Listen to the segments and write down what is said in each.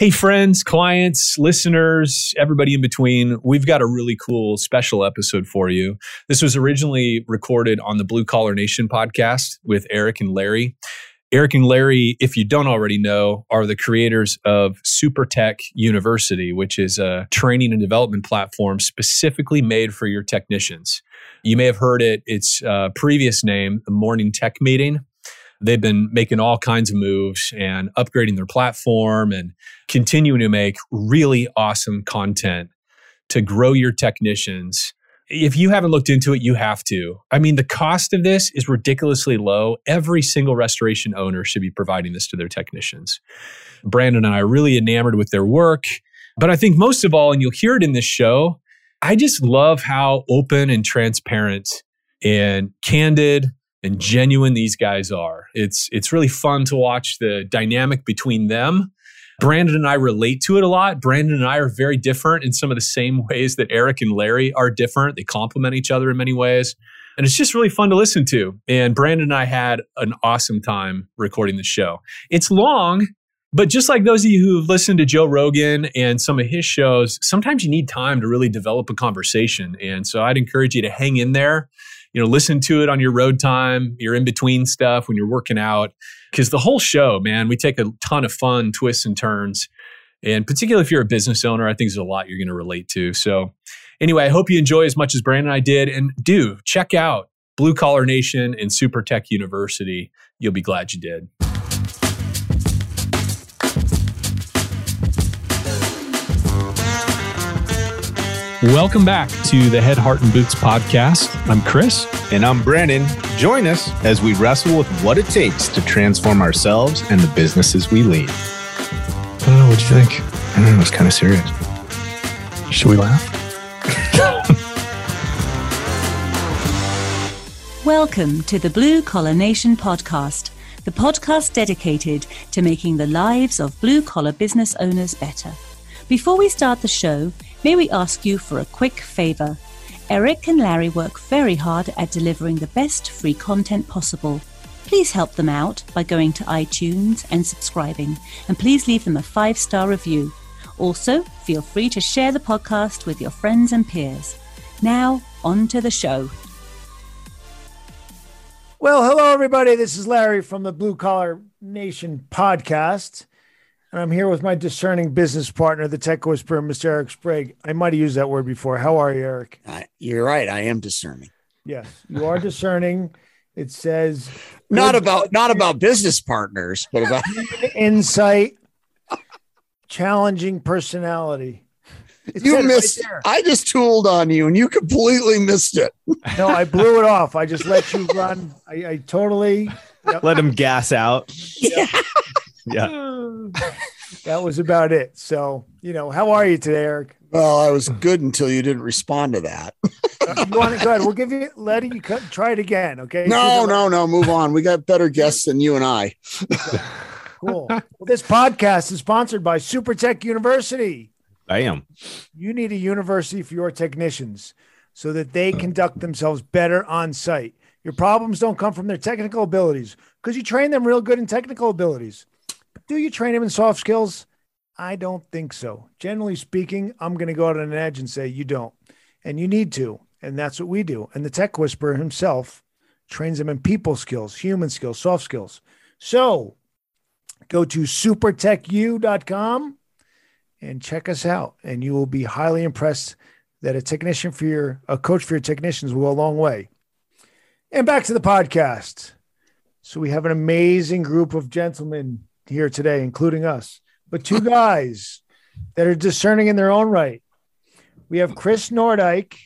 Hey, friends, clients, listeners, everybody in between, we've got a really cool special episode for you. This was originally recorded on the Blue Collar Nation podcast with Eric and Larry. Eric and Larry, if you don't already know, are the creators of SuperTech University, which is a training and development platform specifically made for your technicians. You may have heard it, its uh, previous name, the Morning Tech Meeting. They've been making all kinds of moves and upgrading their platform and continuing to make really awesome content to grow your technicians. If you haven't looked into it, you have to. I mean, the cost of this is ridiculously low. Every single restoration owner should be providing this to their technicians. Brandon and I are really enamored with their work. But I think most of all, and you'll hear it in this show, I just love how open and transparent and candid and genuine these guys are. It's it's really fun to watch the dynamic between them. Brandon and I relate to it a lot. Brandon and I are very different in some of the same ways that Eric and Larry are different. They complement each other in many ways. And it's just really fun to listen to. And Brandon and I had an awesome time recording the show. It's long, but just like those of you who've listened to Joe Rogan and some of his shows, sometimes you need time to really develop a conversation. And so I'd encourage you to hang in there you know, listen to it on your road time, your in between stuff when you're working out. Because the whole show, man, we take a ton of fun twists and turns. And particularly if you're a business owner, I think there's a lot you're going to relate to. So, anyway, I hope you enjoy as much as Brandon and I did. And do check out Blue Collar Nation and Super Tech University. You'll be glad you did. Welcome back to the Head, Heart, and Boots podcast. I'm Chris. And I'm Brandon. Join us as we wrestle with what it takes to transform ourselves and the businesses we lead. I don't know. What'd you think? I don't know. It was kind of serious. Should we laugh? Welcome to the Blue Collar Nation podcast, the podcast dedicated to making the lives of blue collar business owners better. Before we start the show, may we ask you for a quick favor? Eric and Larry work very hard at delivering the best free content possible. Please help them out by going to iTunes and subscribing, and please leave them a five star review. Also, feel free to share the podcast with your friends and peers. Now, on to the show. Well, hello, everybody. This is Larry from the Blue Collar Nation podcast. And I'm here with my discerning business partner, the tech whisperer, Mr. Eric Sprague. I might have used that word before. How are you, Eric? Uh, you're right. I am discerning. Yes, you are discerning. It says not about not about business partners, but about insight, challenging personality. It you missed. Right I just tooled on you, and you completely missed it. No, I blew it off. I just let you run. I, I totally yep. let him gas out. Yep. Yeah yeah. that was about it. So, you know, how are you today, Eric? Well, I was good until you didn't respond to that. you want to go ahead? We'll give you letting you cut, try it again. Okay. No, no, no. Move on. We got better guests than you and I. cool. Well, this podcast is sponsored by Super Tech University. I am. You need a university for your technicians so that they conduct themselves better on site. Your problems don't come from their technical abilities because you train them real good in technical abilities. Do you train him in soft skills? I don't think so. Generally speaking, I'm going to go out on an edge and say you don't. And you need to. And that's what we do. And the tech whisperer himself trains them in people skills, human skills, soft skills. So go to supertechu.com and check us out. And you will be highly impressed that a technician for your, a coach for your technicians will go a long way. And back to the podcast. So we have an amazing group of gentlemen here today, including us, but two guys that are discerning in their own right. We have Chris Nordyke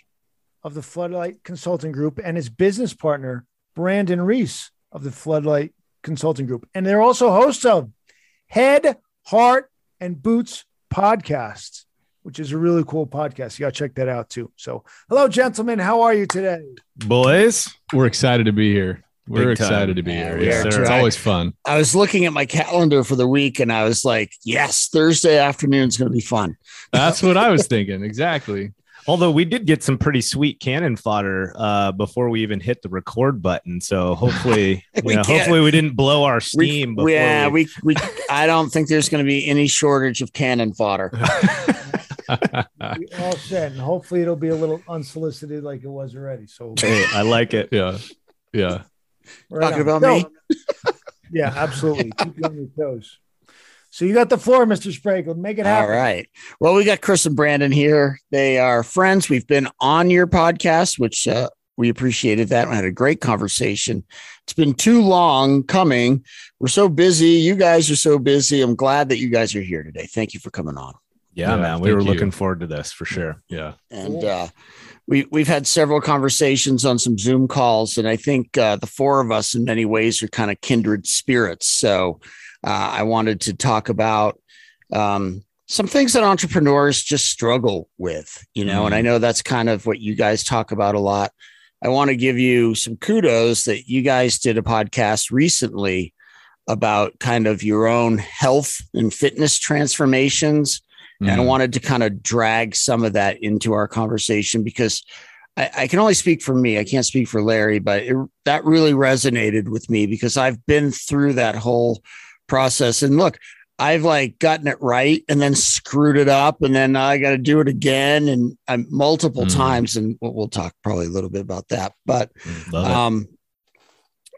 of the Floodlight Consulting Group and his business partner, Brandon Reese of the Floodlight Consulting Group. And they're also hosts of Head, Heart, and Boots podcast, which is a really cool podcast. You got to check that out too. So, hello, gentlemen. How are you today? Boys, we're excited to be here. We're Big time. excited to be here. Yeah, are it's too. always fun. I was looking at my calendar for the week and I was like, yes, Thursday afternoon is going to be fun. That's what I was thinking. Exactly. Although we did get some pretty sweet cannon fodder uh, before we even hit the record button, so hopefully, you We know, hopefully we didn't blow our We, steam. before yeah, we, we, we, I don't think there's going to be any shortage of cannon fodder. We all set, and hopefully it'll be a little unsolicited like it was already. So Hey, I like it. yeah. Yeah. Right Talking on. about So- me? Yeah, absolutely. Keep you on your toes. So you got the floor, Mr. Sprague. Make it happen. All right. Well, we got Chris and Brandon here. They are friends. We've been on your podcast, which uh, we appreciated that. We had a great conversation. It's been too long coming. We're so busy. You guys are so busy. I'm glad that you guys are here today. Thank you for coming on. Yeah, Yeah, man, we were you. looking forward to this for sure. Yeah. And uh, we we've had several conversations on some Zoom calls, and I think uh, the four of us, in many ways, are kind of kindred spirits. So uh, I wanted to talk about um, some things that entrepreneurs just struggle with, you know. And I know that's kind of what you guys talk about a lot. I want to give you some kudos that you guys did a podcast recently about kind of your own health and fitness transformations. And I Mhm. wanted to kind of drag some of that into our conversation because I, I can only speak for me. I can't speak for Larry, but it, that really resonated with me because I've been through that whole process. And look, I've like gotten it right and then screwed it up, and then I got to do it again and um, multiple Mm. times. And we'll, we'll talk probably a little bit about that. But it. um,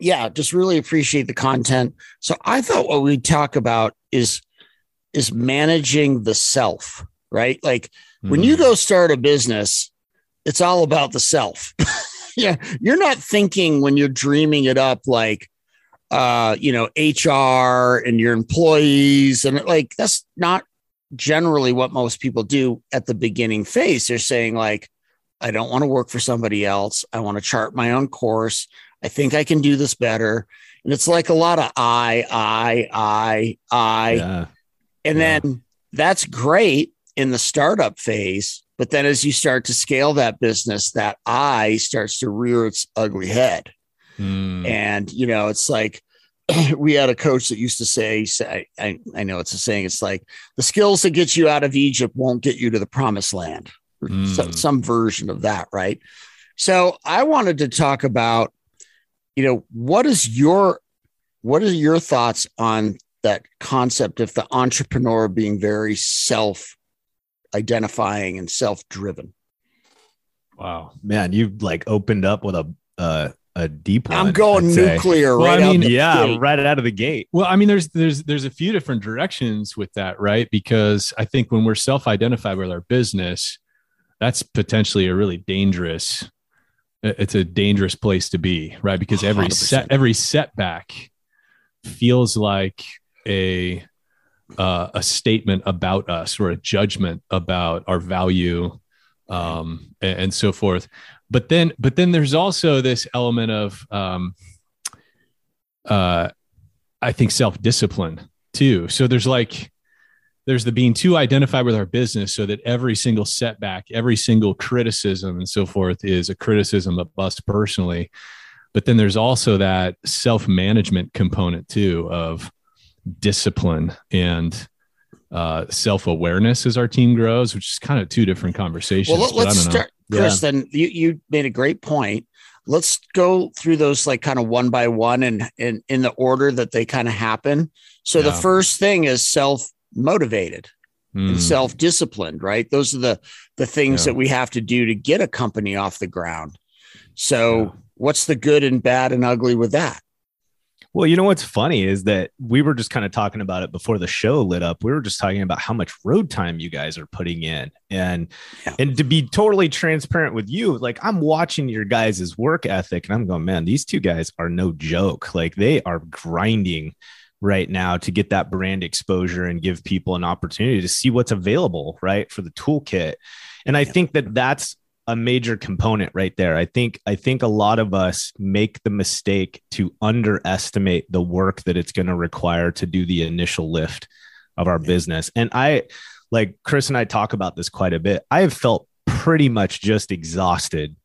yeah, just really appreciate the content. So I thought what we'd talk about is is managing the self, right? Like when you Mhm. go start a business, it's all about the self. yeah, you're not thinking when you're dreaming it up like uh, you know, HR and your employees and like that's not generally what most people do at the beginning phase. They're saying like I don't want to work for somebody else. I want to chart my own course. I think I can do this better. And it's like a lot of I, I, I, I. yeah. And Yeah. then that's great in the startup phase. But then as you start to scale that business, that I starts to rear its ugly head. Mm. And, you know, it's like we had a coach that used to say, say I, I know it's a saying, it's like the skills that get you out of Egypt won't get you to the promised land. Or Mm. some version of that, right? So I wanted to talk about, you know, what is your what are your thoughts on that concept of the entrepreneur being very self identifying and self driven? Wow. Man, you like opened up with a uh, a deep one. I'm going I'd nuclear Well, right I out mean, the Yeah, gate. right out of the gate. Well, I mean, there's there's there's a few different directions with that, right? Because I think when we're self-identified with our business, that's potentially a really dangerous. It's a dangerous place to be, right? Because every 100%. set every setback feels like a uh, a statement about us or a judgment about our value, um, and, and so forth. But then, but then there's also this element of um, uh, I think self discipline too. So there's like, there's the being too identified with our business so that every single setback, every single criticism and so forth is a criticism of us personally. But then there's also that self management component too of discipline and uh, self awareness as our team grows, which is kind of two different conversations. Well, let, but I us don't know. start, Chris. Then you, you made a great point. Let's go through those like kind of one by one and in, in the order that they kind of happen. So the first thing is self motivated and Mm, self disciplined, right? Those are the the things Yeah. that we have to do to get a company off the ground. So Yeah. what's the good and bad and ugly with that? Well, you know what's funny is that we were just kind of talking about it before the show lit up. We were just talking about how much road time you guys are putting in. And Yeah. and to be totally transparent with you, like I'm watching your guys' work ethic and I'm going, man, these two guys are no joke. Like they are grinding right now to get that brand exposure and give people an opportunity to see what's available, right, for the toolkit. And I think that that's a major component right there. I think I think a lot of us make the mistake to underestimate the work that it's going to require to do the initial lift of our business. And I like Chris and I talk about this quite a bit. I have felt pretty much just exhausted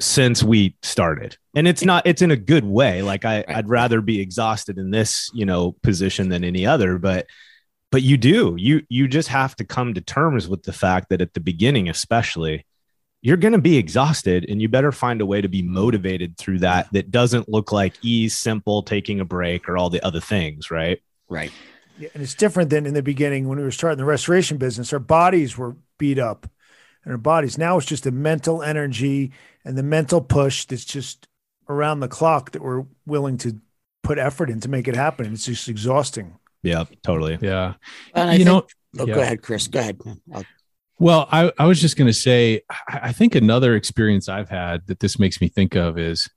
since we started and it's not it's in a good way like i i'd rather be exhausted in this you know position than any other but but you do you you just have to come to terms with the fact that at the beginning especially you're going to be exhausted and you better find a way to be motivated through that that doesn't look like ease simple taking a break or all the other things right right yeah, and it's different than in the beginning when we were starting the restoration business our bodies were beat up and our bodies now it's just the mental energy and the mental push that's just around the clock that we're willing to put effort in to make it happen it's just exhausting yeah totally yeah And I you think- know Oh, yeah. go ahead, Chris. Go ahead. I'll- Well, I, I was just going to say, I think another experience I've had that this makes me think of is,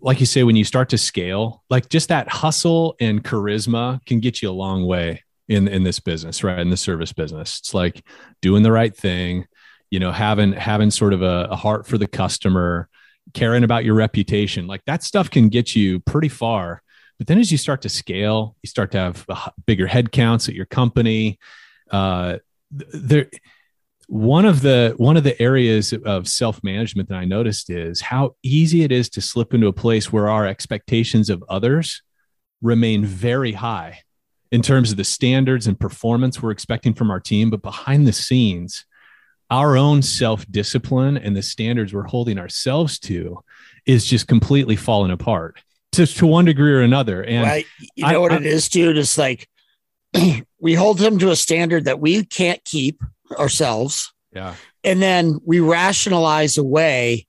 like you say, when you start to scale, like just that hustle and charisma can get you a long way in in this business, right? In the service business, it's like doing the right thing, you know, having having sort of a, a heart for the customer, caring about your reputation, like that stuff can get you pretty far. But then as you start to scale, you start to have bigger headcounts at your company. Uh, there, one of the one of the areas of self management that I noticed is how easy it is to slip into a place where our expectations of others remain very high in terms of the standards and performance we're expecting from our team, but behind the scenes, our own self discipline and the standards we're holding ourselves to is just completely falling apart to, to one degree or another. And Right. You I- know what I- it is, dude? It's like we hold him to a standard that we can't keep ourselves. yeah, And then we rationalize away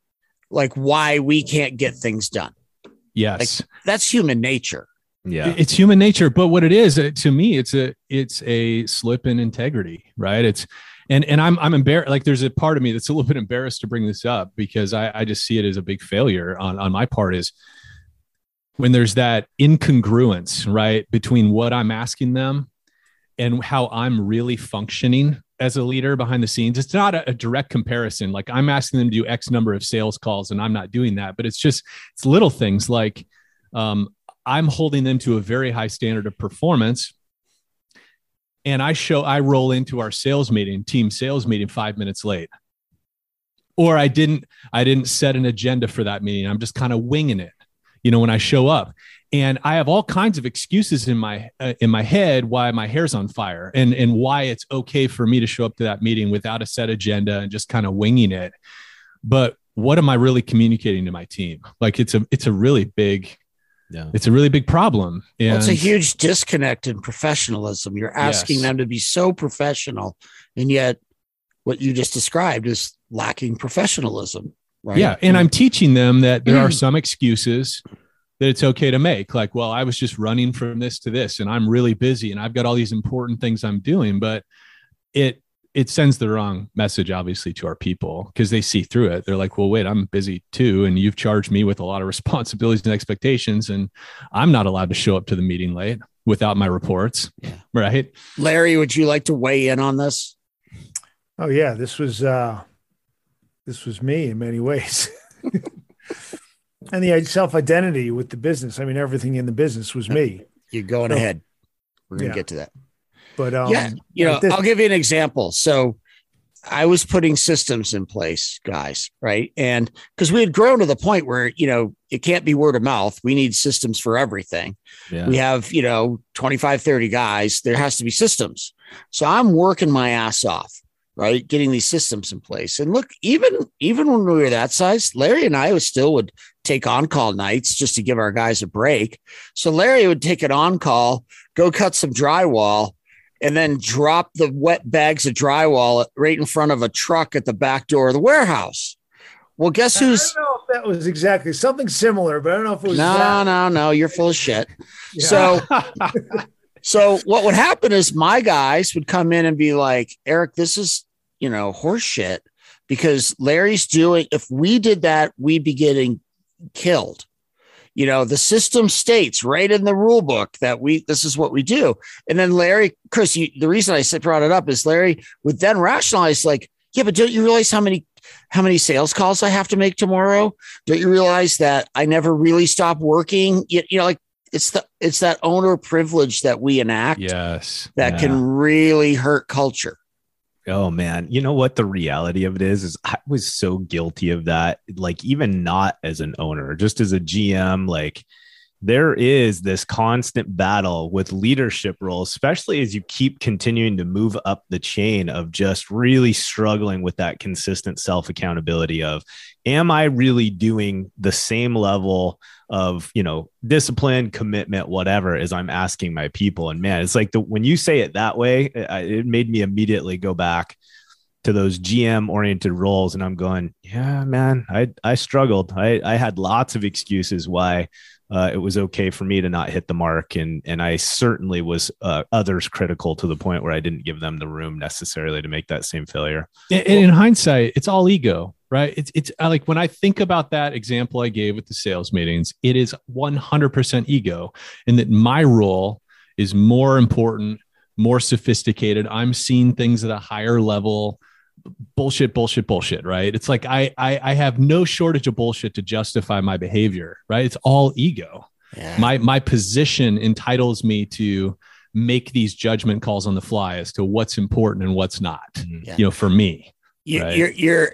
like why we can't get things done. yes. That's human nature. yeah it's human nature but what it is uh, to me it's a it's a slip in integrity right it's and and i'm i'm embarrassed like there's a part of me that's a little bit embarrassed to bring this up because i i just see it as a big failure on on my part is when there's that incongruence right between what i'm asking them and how i'm really functioning as a leader behind the scenes it's not a, a direct comparison like i'm asking them to do x number of sales calls and i'm not doing that but it's just it's little things like um, I'm holding them to a very high standard of performance. And I show, I roll into our sales meeting, team sales meeting five minutes late. Or I didn't, I didn't set an agenda for that meeting. I'm just kind of winging it, you know, when I show up. And I have all kinds of excuses in my uh, in my head why my hair's on fire and and why it's okay for me to show up to that meeting without a set agenda and just kind of winging it. But what am I really communicating to my team? Like it's a it's a really big yeah it's a really big problem. And Well, it's a huge disconnect in professionalism. You're asking Yes. them to be so professional, and yet what you just described is lacking professionalism. Right. yeah, and I'm teaching them that there are some excuses that it's okay to make. Like, well, I was just running from this to this, and I'm really busy, and I've got all these important things I'm doing, but it it sends the wrong message obviously to our people because they see through it they're like well wait i'm busy too and you've charged me with a lot of responsibilities and expectations and i'm not allowed to show up to the meeting late without my reports Yeah. right Larry, would you like to weigh in on this? Oh yeah, this was uh this was me in many ways. and the self identity with the business. I mean, everything in the business was me. You're going No. ahead. We're gonna Yeah. get to that. But um, yeah, you know, this- I'll give you an example. So I was putting systems in place, guys, right? And because we had grown to the point where, you know, it can't be word of mouth. We need systems for everything. yeah We have, you know, 25, 30 guys. There has to be systems. So I'm working my ass off, right? Getting these systems in place. And look, even even when we were that size, Larry and I was still would take on call nights just to give our guys a break. So Larry would take an on call, go cut some drywall, and then drop the wet bags of drywall right in front of a truck at the back door of the warehouse. Well, guess I who's don't know if that was exactly something similar, but I don't know if it was no, that. no, no, you're full of shit. Yeah. So So what would happen is my guys would come in and be like, Eric, this is, you know, horse shit because Larry's doing, if we did that, we'd be getting killed. You know, the system states right in the rule book that we, this is what we do. And then Larry, Chris, you, the reason I said brought it up is Larry would then rationalize like, yeah, but don't you realize how many, how many sales calls I have to make tomorrow? Don't you realize that I never really stop working? You, you know, like it's the, it's that owner privilege that we enact yes that Yeah. can really hurt culture. Oh man, you know what the reality of it is is I was so guilty of that like even not as an owner, just as a GM like there is this constant battle with leadership roles, especially as you keep continuing to move up the chain of just really struggling with that consistent self accountability of, am I really doing the same level of, you know, discipline, commitment, whatever, as I'm asking my people? And man, it's like the, when you say it that way, it, it made me immediately go back to those GM oriented roles. And I'm going, yeah, man, I, I struggled. I, I had lots of excuses why uh, it was okay for me to not hit the mark, and and I certainly was uh, others critical to the point where I didn't give them the room necessarily to make that same failure. And, and in hindsight, it's all ego, right? It's it's like when I think about that example I gave with the sales meetings, it is 100% ego, and that my role is more important, more sophisticated. I'm seeing things at a higher level bullshit bullshit bullshit right it's like I, I i have no shortage of bullshit to justify my behavior right it's all ego yeah. my my position entitles me to make these judgment calls on the fly as to what's important and what's not mm-hmm. yeah. you know for me you, right? you're, you're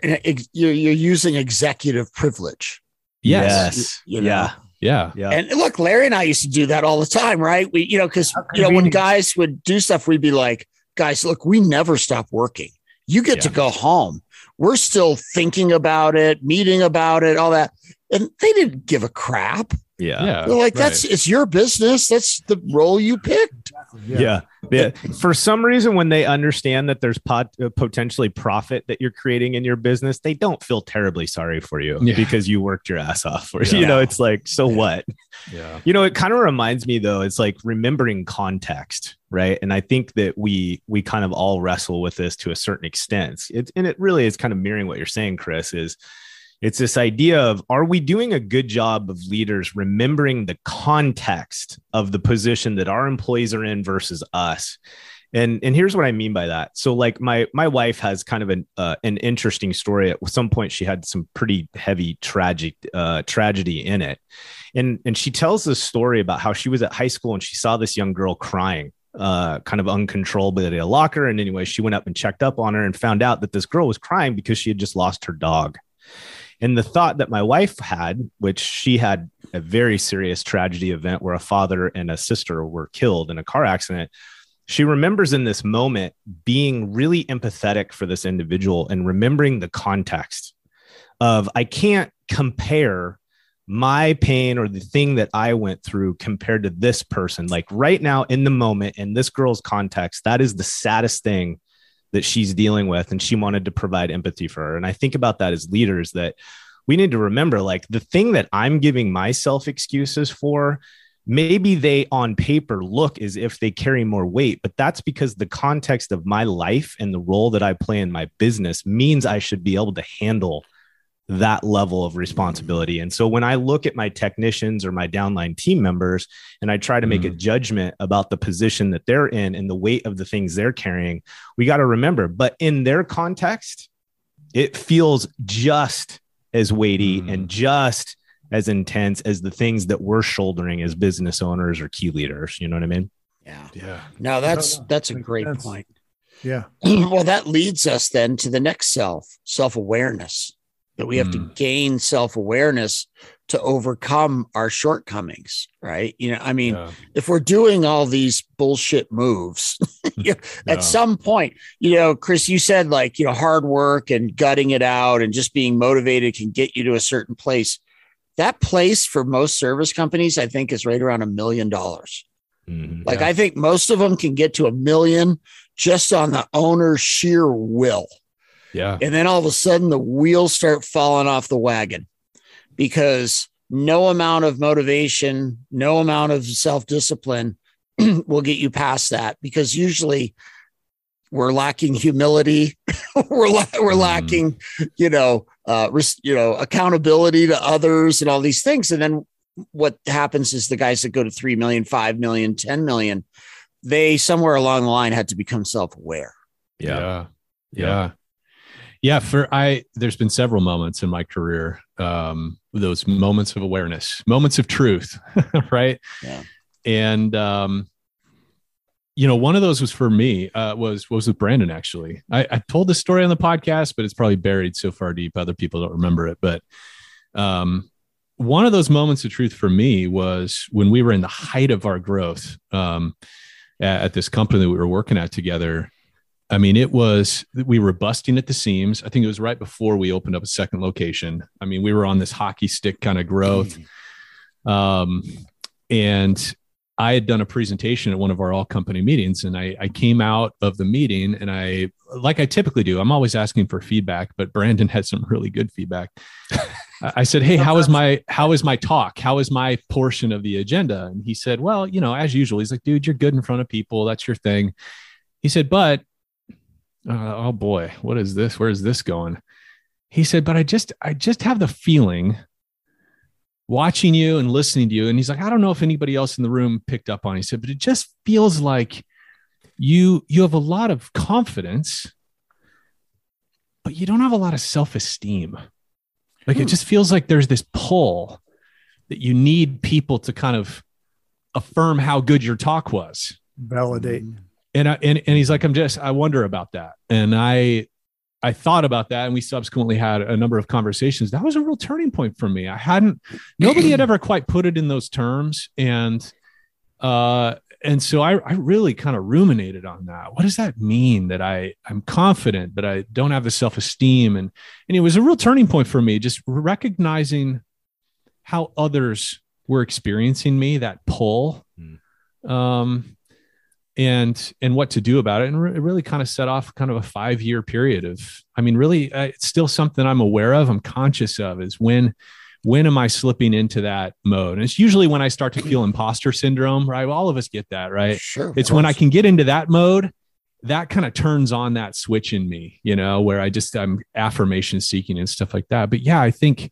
you're you're using executive privilege yes, yes. You, know? yeah yeah. Yeah. And look, Larry and I used to do that all the time, right? We, you know, because, you know, when guys would do stuff, we'd be like, guys, look, we never stop working. You get yeah. to go home. We're still thinking about it, meeting about it, all that. And they didn't give a crap. Yeah. yeah They're like, that's right. it's your business. That's the role you picked. Yeah. yeah. Yeah. For some reason, when they understand that there's pot, uh, potentially profit that you're creating in your business, they don't feel terribly sorry for you yeah. because you worked your ass off. Or, you know, it's like, so what? Yeah. You know, it kind of reminds me though, it's like remembering context right and i think that we we kind of all wrestle with this to a certain extent it, and it really is kind of mirroring what you're saying chris is it's this idea of are we doing a good job of leaders remembering the context of the position that our employees are in versus us and and here's what i mean by that so like my my wife has kind of an uh, an interesting story at some point she had some pretty heavy tragic uh, tragedy in it and and she tells this story about how she was at high school and she saw this young girl crying uh, kind of uncontrollably at a locker. And anyway, she went up and checked up on her and found out that this girl was crying because she had just lost her dog. And the thought that my wife had, which she had a very serious tragedy event where a father and a sister were killed in a car accident, she remembers in this moment being really empathetic for this individual and remembering the context of I can't compare my pain or the thing that I went through compared to this person. Like right now in the moment, in this girl's context, that is the saddest thing that she's dealing with. And she wanted to provide empathy for her. And I think about that as leaders that we need to remember like the thing that I'm giving myself excuses for. Maybe they on paper look as if they carry more weight, but that's because the context of my life and the role that I play in my business means I should be able to handle that level of responsibility. And so when I look at my technicians or my downline team members and I try to make mm. a judgment about the position that they're in and the weight of the things they're carrying, we got to remember, but in their context, it feels just as weighty mm. and just as intense as the things that we're shouldering as business owners or key leaders. You know what I mean? Yeah. Yeah. No, that's that's a great sense. point. Yeah. well, that leads us then to the next self, self-awareness that we have mm. to hmm. gain self-awareness to overcome our shortcomings right you know i mean yeah. if we're doing all these bullshit moves yeah. at some point you know chris you said like you know hard work and gutting it out and just being motivated can get you to a certain place that place for most service companies i think is right around a million dollars mm-hmm. like yeah. i think most of them can get to a million just on the owner's sheer will yeah. And then all of a sudden the wheels start falling off the wagon because no amount of motivation, no amount of self discipline will get you past that because usually we're lacking humility. we're la- we're mm. lacking, you know, uh, res- you know, accountability to others and all these things. And then what happens is the guys that go to 3 million, 5 million, 10 million, they somewhere along the line had to become self aware. Yeah. yeah. Yeah yeah for i there's been several moments in my career um those moments of awareness moments of truth right yeah and um you know, one of those was for me. Uh, was was with Brandon actually. I, I told the story on the podcast, but it's probably buried so far deep, other people don't remember it. But um, one of those moments of truth for me was when we were in the height of our growth um, at, at this company that we were working at together. I mean, it was we were busting at the seams. I think it was right before we opened up a second location. I mean, we were on this hockey stick kind of growth. Um, and I had done a presentation at one of our all company meetings and I, I came out of the meeting and I, like I typically do, I'm always asking for feedback, but Brandon had some really good feedback. I said, Hey, how is my, how is my talk? How is my portion of the agenda? And he said, well, you know, as usual, he's like, dude, you're good in front of people. That's your thing. He said, but, uh, oh boy, what is this? Where is this going? He said, but I just, I just have the feeling watching you and listening to you. And he's like, I don't know if anybody else in the room picked up on. It. He said, but it just feels like you you have a lot of confidence, but you don't have a lot of self-esteem. Like hmm. it just feels like there's this pull that you need people to kind of affirm how good your talk was. Validate. And I, and, and he's like, I'm just, I wonder about that. And I, I thought about that and we subsequently had a number of conversations. That was a real turning point for me. I hadn't nobody had ever quite put it in those terms. And uh and so I, I really kind of ruminated on that. What does that mean that I I'm confident, but I don't have the self-esteem? And and it was a real turning point for me, just recognizing how others were experiencing me, that pull. Mm. Um and and what to do about it. And it really kind of set off kind of a five year period of i mean really uh, it's still something i'm aware of i'm conscious of is when when am i slipping into that mode? And it's usually when i start to feel imposter syndrome right? Well, all of us get that right? Sure it's when i can get into that mode that kind of turns on that switch in me you know where i just i'm affirmation seeking and stuff like that. But yeah i think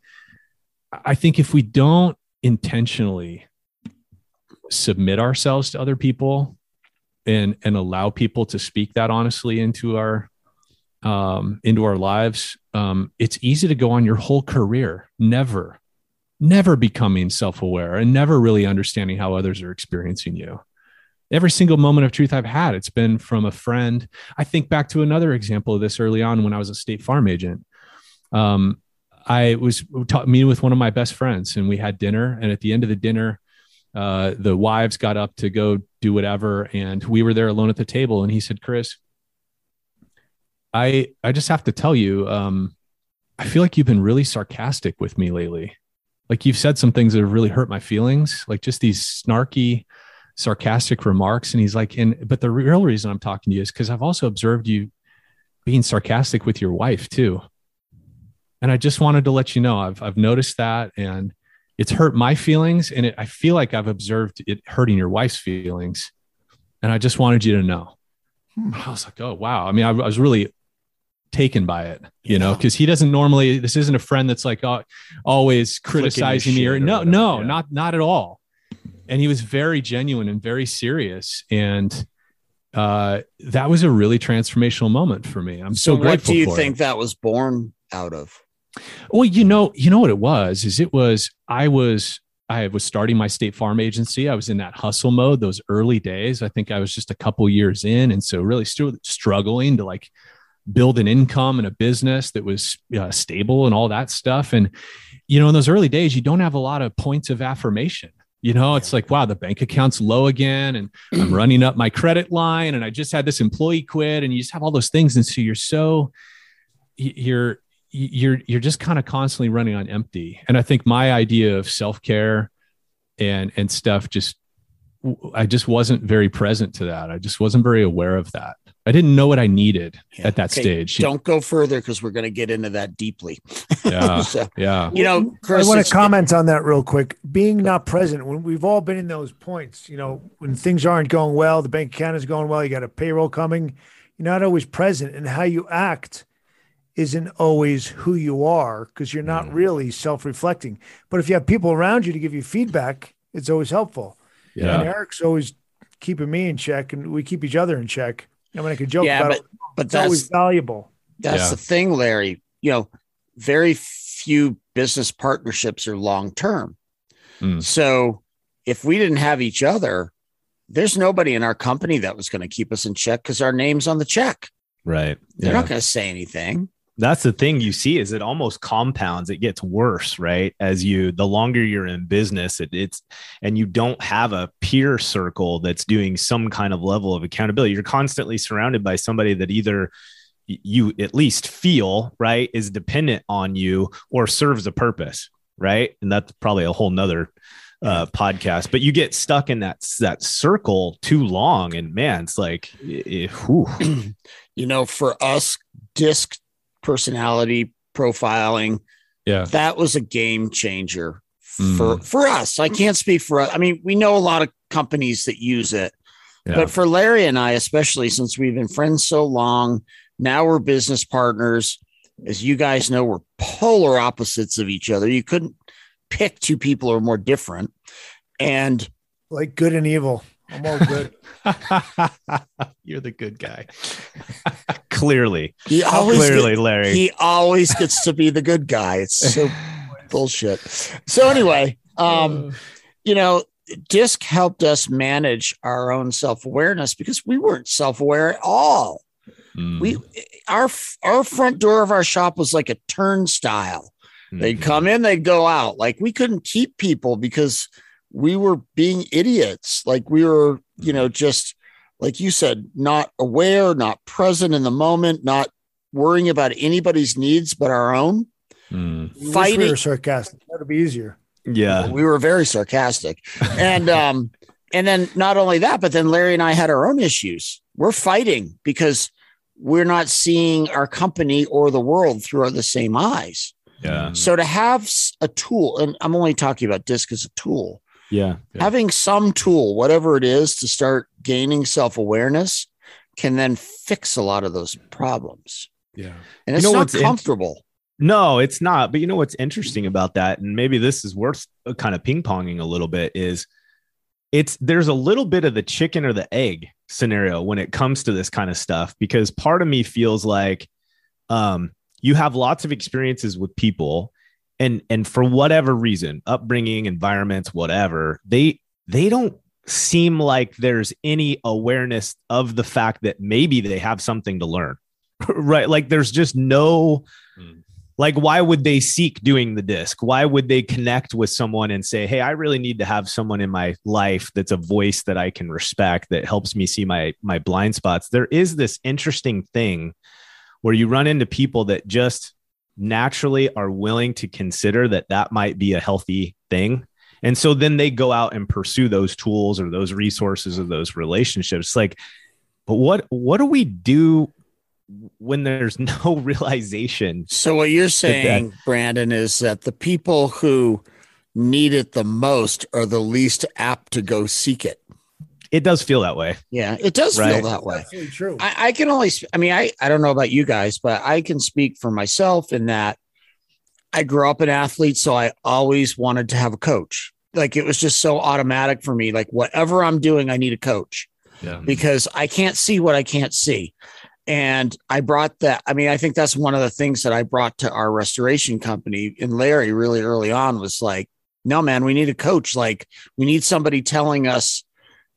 i think if we don't intentionally submit ourselves to other people and and allow people to speak that honestly into our um, into our lives, um, it's easy to go on your whole career never, never becoming self aware and never really understanding how others are experiencing you. Every single moment of truth I've had, it's been from a friend. I think back to another example of this early on when I was a State Farm agent. Um, I was ta- meeting with one of my best friends, and we had dinner. And at the end of the dinner, uh, the wives got up to go do whatever, and we were there alone at the table. And he said, "Chris, I I just have to tell you, um, I feel like you've been really sarcastic with me lately. Like you've said some things that have really hurt my feelings, like just these snarky." sarcastic remarks and he's like and but the real reason i'm talking to you is because i've also observed you being sarcastic with your wife too and i just wanted to let you know i've i've noticed that and it's hurt my feelings and it, i feel like i've observed it hurting your wife's feelings and i just wanted you to know hmm. i was like oh wow i mean i, I was really taken by it you yeah. know because he doesn't normally this isn't a friend that's like uh, always criticizing me or, or no whatever, no yeah. not not at all and he was very genuine and very serious and uh, that was a really transformational moment for me i'm so, so grateful what do you think it. that was born out of well, you know, you know what it was is it was I was I was starting my State Farm agency. I was in that hustle mode those early days. I think I was just a couple years in, and so really still struggling to like build an income and a business that was uh, stable and all that stuff. And you know, in those early days, you don't have a lot of points of affirmation. You know, it's like, wow, the bank account's low again, and I'm running up my credit line, and I just had this employee quit, and you just have all those things, and so you're so you're you're you're just kind of constantly running on empty. And i think my idea of self-care and and stuff just i just wasn't very present to that. I just wasn't very aware of that. I didn't know what i needed yeah. at that okay. stage. Don't go further because we're going to get into that deeply. Yeah so, yeah. you know Chris, i want to comment on that real quick. Being not present when we've all been in those points you know when things aren't going well the bank account is going well you got a payroll coming you're not always present and how you act isn't always who you are because you're not mm. really self-reflecting. But if you have people around you to give you feedback, it's always helpful. Yeah. And Eric's always keeping me in check, and we keep each other in check. I mean, I could joke yeah, about but, it, but it's that's always valuable. That's yeah. the thing, Larry. You know, very few business partnerships are long term. Mm. So if we didn't have each other, there's nobody in our company that was going to keep us in check because our name's on the check. Right. They're Yeah. not going to say anything. That's the thing you see is it almost compounds. It gets worse, right? As you the longer you're in business, it, it's and you don't have a peer circle that's doing some kind of level of accountability. You're constantly surrounded by somebody that either you at least feel right is dependent on you or serves a purpose, right? And that's probably a whole nother uh, podcast. But you get stuck in that that circle too long, and man, it's like, eh, whew. You know, for us, DISC personality profiling, Yeah. that was a game changer Mm. for for us. I can't speak for us. I mean, we know a lot of companies that use it. Yeah. But for Larry and I, especially since we've been friends so long, now we're business partners. As you guys know, we're polar opposites of each other. You couldn't pick two people who are more different. And Like good and evil. I'm all good. You're the good guy. Clearly. he always Clearly, get- Larry. he always gets to be the good guy. It's so bullshit. So anyway, um, you know, DISC helped us manage our own self-awareness because we weren't self-aware at all. Mm. We our our front door of our shop was like a turnstile. They'd Mhm. come in, they'd go out. Like we couldn't keep people because we were being idiots. Like we were, you know, just like you said, not aware, not present in the moment, not worrying about anybody's needs but our own. Mm. Fighting- we were sarcastic. That'd be easier. Yeah. We were very sarcastic. And um, and then not only that, but then Larry and I had our own issues. We're fighting because we're not seeing our company or the world through the same eyes. Yeah. So to have a tool, and I'm only talking about DISC as a tool, Yeah. Yeah. having some tool, whatever it is, to start gaining self awareness can then fix a lot of those problems. Yeah. And You it's know not comfortable. No, it's not. But you know what's interesting about that, and maybe this is worth uh, kind of ping ponging a little bit, is it's there's a little bit of the chicken or the egg scenario when it comes to this kind of stuff because part of me feels like um, you have lots of experiences with people, and and for whatever reason, upbringing, environments, whatever, they they don't seem like there's any awareness of the fact that maybe they have something to learn, right? Like there's just no hmm. like why would they seek doing the DISC? Why would they connect with someone and say hey i really need to have someone in my life that's a voice that i can respect that helps me see my my blind spots? There is this interesting thing where you run into people that just naturally are willing to consider that that might be a healthy thing. And so then they go out and pursue those tools or those resources or those relationships. Like but what what do we do when there's no realization? So what you're saying, Brandon, is that the people who need it the most are the least apt to go seek it. It does feel that way Yeah, it does Right. feel that way. Absolutely true. I, I can only, I mean, I, I don't know about you guys, but I can speak for myself in that I grew up an athlete, so I always wanted to have a coach. Like it was just so automatic for me. Like whatever I'm doing, I need a coach Yeah. because I can't see what I can't see. And I brought that. I mean, I think that's one of the things that I brought to our restoration company. And Larry, really early on, was like, no, man, we need a coach. Like, we need somebody telling us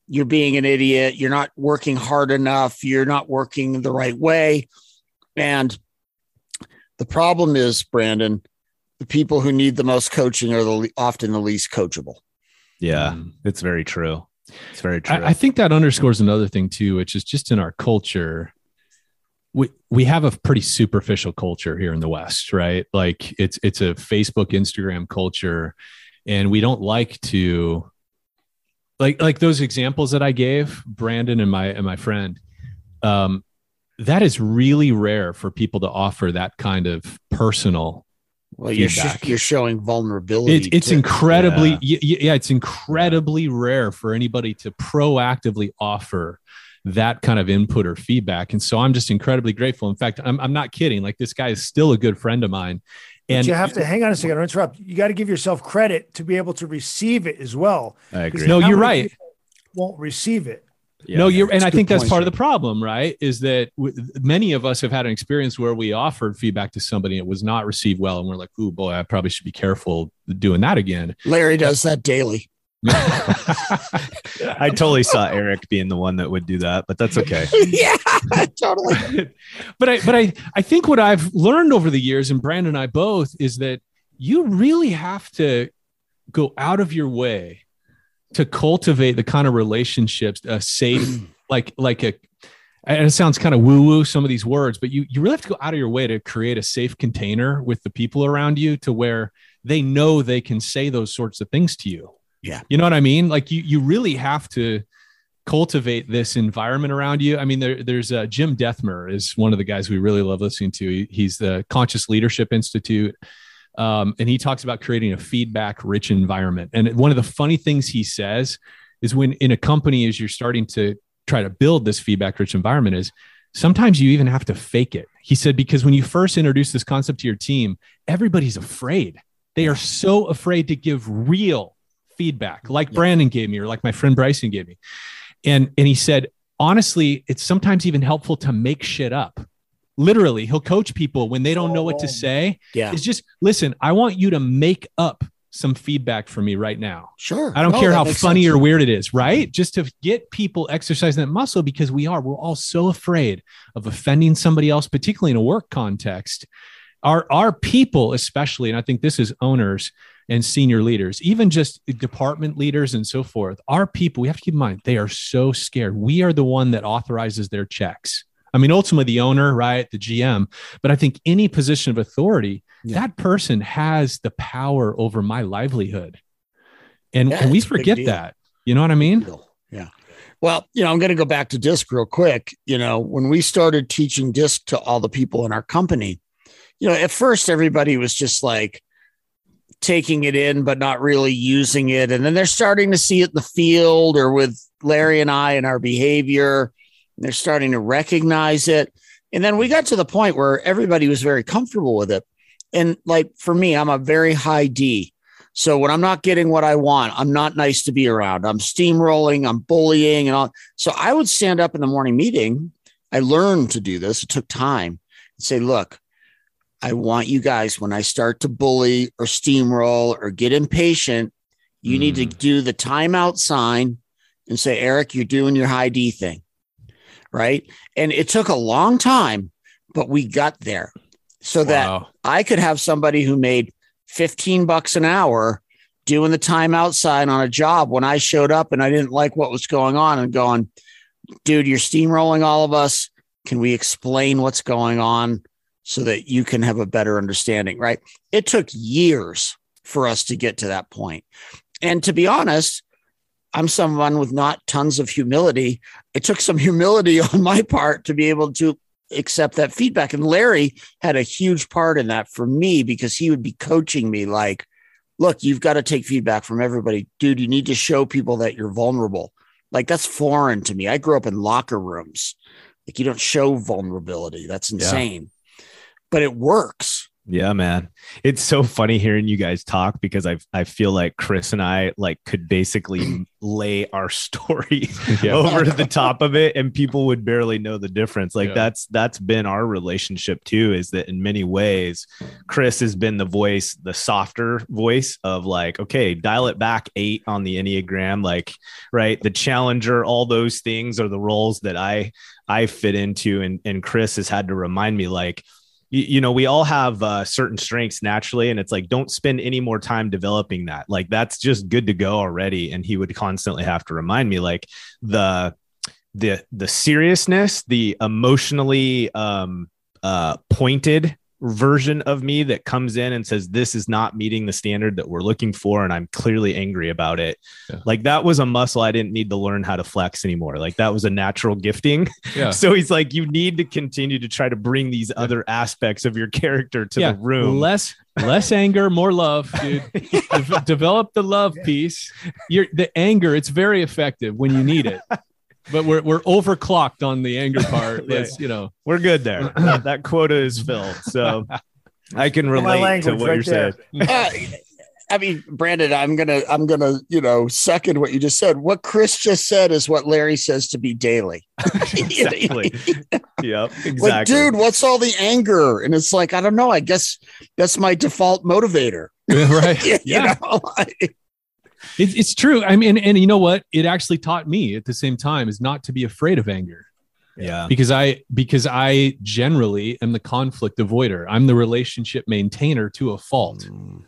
you're being an idiot. You're not working hard enough. You're not working the right way. And the problem is, Brandon, the people who need the most coaching are the often the least coachable. yeah Mm. it's very true it's very true I, I think that underscores another thing too, which is just in our culture. We we have a pretty superficial culture here in the West, right? Like it's it's a Facebook, Instagram culture, and we don't like to like like those examples that I gave, Brandon and my and my friend. Um, that is really rare for people to offer that kind of personal Well, you're, sh- you're showing vulnerability. it's it's to- incredibly Yeah. yeah. yeah it's incredibly rare for anybody to proactively offer that kind of input or feedback and so i'm just incredibly grateful in fact i'm, I'm not kidding like this guy is still a good friend of mine But and you have to hang on a second. I'll interrupt. You got to give yourself credit to be able to receive it as well. i 'Cause agree No, you're right. Won't receive it. Yeah. no, you're, and That's I a think that's point, part of the problem, right? Is that w- many of us have had an experience where we offered feedback to somebody and it was not received well, and we're like, "Ooh, boy, I probably should be careful doing that again." Larry does that daily. I totally saw Eric being the one that would do that, but that's okay. yeah, totally. but I but I I think what I've learned over the years, and Brandon and I both, is that you really have to go out of your way to cultivate the kind of relationships, a safe, like like a and it sounds kind of woo woo some of these words, but you you really have to go out of your way to create a safe container with the people around you to where they know they can say those sorts of things to you. Yeah. You know what I mean? Like you you really have to cultivate this environment around you. I mean, there, there's uh, Jim Dethmer is one of the guys we really love listening to. He, he's the Conscious Leadership Institute. Um, and he talks about creating a feedback rich environment. And one of the funny things he says is when in a company, as you're starting to try to build this feedback rich environment, is sometimes you even have to fake it. He said, because when you first introduce this concept to your team, everybody's afraid. They are so afraid to give real feedback, mm-hmm. like Brandon gave me, or like my friend Bryson gave me. And, and he said, honestly, it's sometimes even helpful to make shit up. Literally, he'll coach people when they don't know what to oh. say. Yeah. It's just, listen, I want you to make up some feedback for me right now. Sure. I don't No, care how funny sense. or weird it is, right? Just to get people exercising that muscle because we are, we're all so afraid of offending somebody else, particularly in a work context. Our, our people, especially, and I think this is owners and senior leaders, even just department leaders and so forth, our people, we have to keep in mind, they are so scared. We are the one that authorizes their checks. I mean, ultimately the owner, right? The GM. But I think any position of authority, Yeah. that person has the power over my livelihood. And, Yeah, and we it's a big forget that. You know what I mean? Yeah. Well, you know, I'm going to go back to DISC real quick. You know, when we started teaching DISC to all the people in our company, you know, at first everybody was just like taking it in, but not really using it. And then they're starting to see it in the field or with Larry and I and our behavior. They're starting to recognize it. And then we got to the point where everybody was very comfortable with it. And like for me, I'm a very high D. So when I'm not getting what I want, I'm not nice to be around. I'm steamrolling, I'm bullying and all. So I would stand up in the morning meeting. I learned to do this. It took time and say, look, I want you guys, when I start to bully or steamroll or get impatient, you need to mm. do the timeout sign and say, Eric, you're doing your high D thing. Right. And it took a long time, but we got there so that Wow. I could have somebody who made 15 bucks an hour doing the timeout sign on a job when I showed up and I didn't like what was going on and going, dude, you're steamrolling all of us. Can we explain what's going on so that you can have a better understanding? Right. It took years for us to get to that point. And to be honest, I'm someone with not tons of humility. It took some humility on my part to be able to accept that feedback. And Larry had a huge part in that for me because he would be coaching me like, look, you've got to take feedback from everybody. Dude, you need to show people that you're vulnerable. Like that's foreign to me. I grew up in locker rooms. Like you don't show vulnerability. That's insane. But it works. Yeah, man. It's so funny hearing you guys talk because I I feel like Chris and I like could basically lay our story Yeah. over the top of it and people would barely know the difference. Like Yeah. that's that's been our relationship too is that in many ways Chris has been the voice, the softer voice of like, okay, dial it back 8 on the Enneagram like, right? The challenger, all those things are the roles that I I fit into and and Chris has had to remind me like you, you know we all have uh, certain strengths naturally and it's like don't spend any more time developing that. Like that's just good to go already and he would constantly have to remind me like the the the seriousness the emotionally um uh pointed version of me that comes in and says this is not meeting the standard that we're looking for and i'm clearly angry about it Yeah. like that was a muscle i didn't need to learn how to flex anymore like that was a natural gifting Yeah. so he's like, you need to continue to try to bring these other aspects of your character to yeah. the room. Less less anger, more love, dude. De- develop the love piece. Your the anger, it's very effective when you need it. But we're we're overclocked on the anger part. Yeah. Let's, you know. We're good there. that, that quota is filled. So I can relate to what right you're saying. there. Uh, I mean, Brandon, I'm gonna, I'm gonna, you know, second what you just said. What Chris just said is what Larry says to be daily. Exactly. yep. Exactly. Like, dude, what's all the anger? And it's like, I don't know. I guess that's my default motivator. right. you Yeah. know, like, It's, it's true. I mean, and you know what? It actually taught me at the same time is not to be afraid of anger Yeah. because I because I generally am the conflict avoider. I'm the relationship maintainer to a fault. Mm.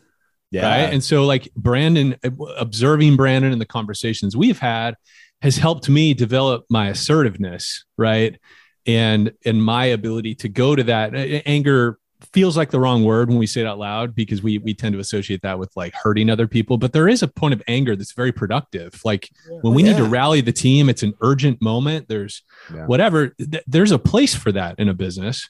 Yeah. Right. And so, like Brandon, observing Brandon and the conversations we've had has helped me develop my assertiveness, right? And and my ability to go to that anger feels like the wrong word when we say it out loud because we we tend to associate that with like hurting other people. But there is a point of anger that's very productive. Like when we need to rally the team, it's an urgent moment. There's Yeah. whatever. Th- there's a place for that in a business,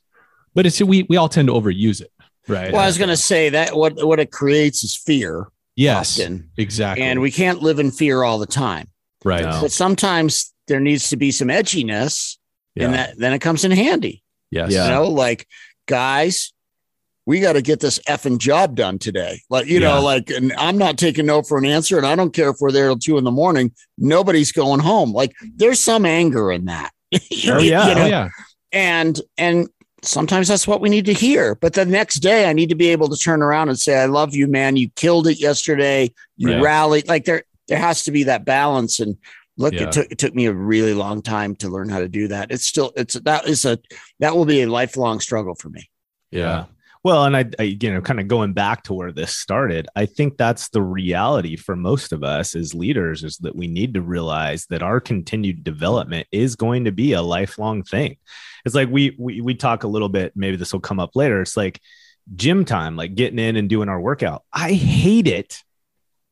but it's we we all tend to overuse it, right? Well, I was going to say that what what it creates is fear. yes, often. exactly. and we can't live in fear all the time. right. No. But sometimes there needs to be some edginess, and that then it comes in handy. Yes. Yeah. You know, like guys, we got to get this effing job done today. Like you Yeah. know, like, and I'm not taking no for an answer, and I don't care if we're there till two in the morning. Nobody's going home. Like there's some anger in that. You Oh, yeah. Oh, know? Oh, yeah. and and sometimes that's what we need to hear but the next day i need to be able to turn around and say i love you man you killed it yesterday you Right. rallied like there there has to be that balance and look Yeah. it took it took me a really long time to learn how to do that it's still it's that is a that will be a lifelong struggle for me Yeah. Well, and I, I, you know, kind of going back to where this started, I think that's the reality for most of us as leaders is that we need to realize that our continued development is going to be a lifelong thing. It's like we we we talk a little bit, maybe this will come up later. It's like gym time, like getting in and doing our workout. I hate it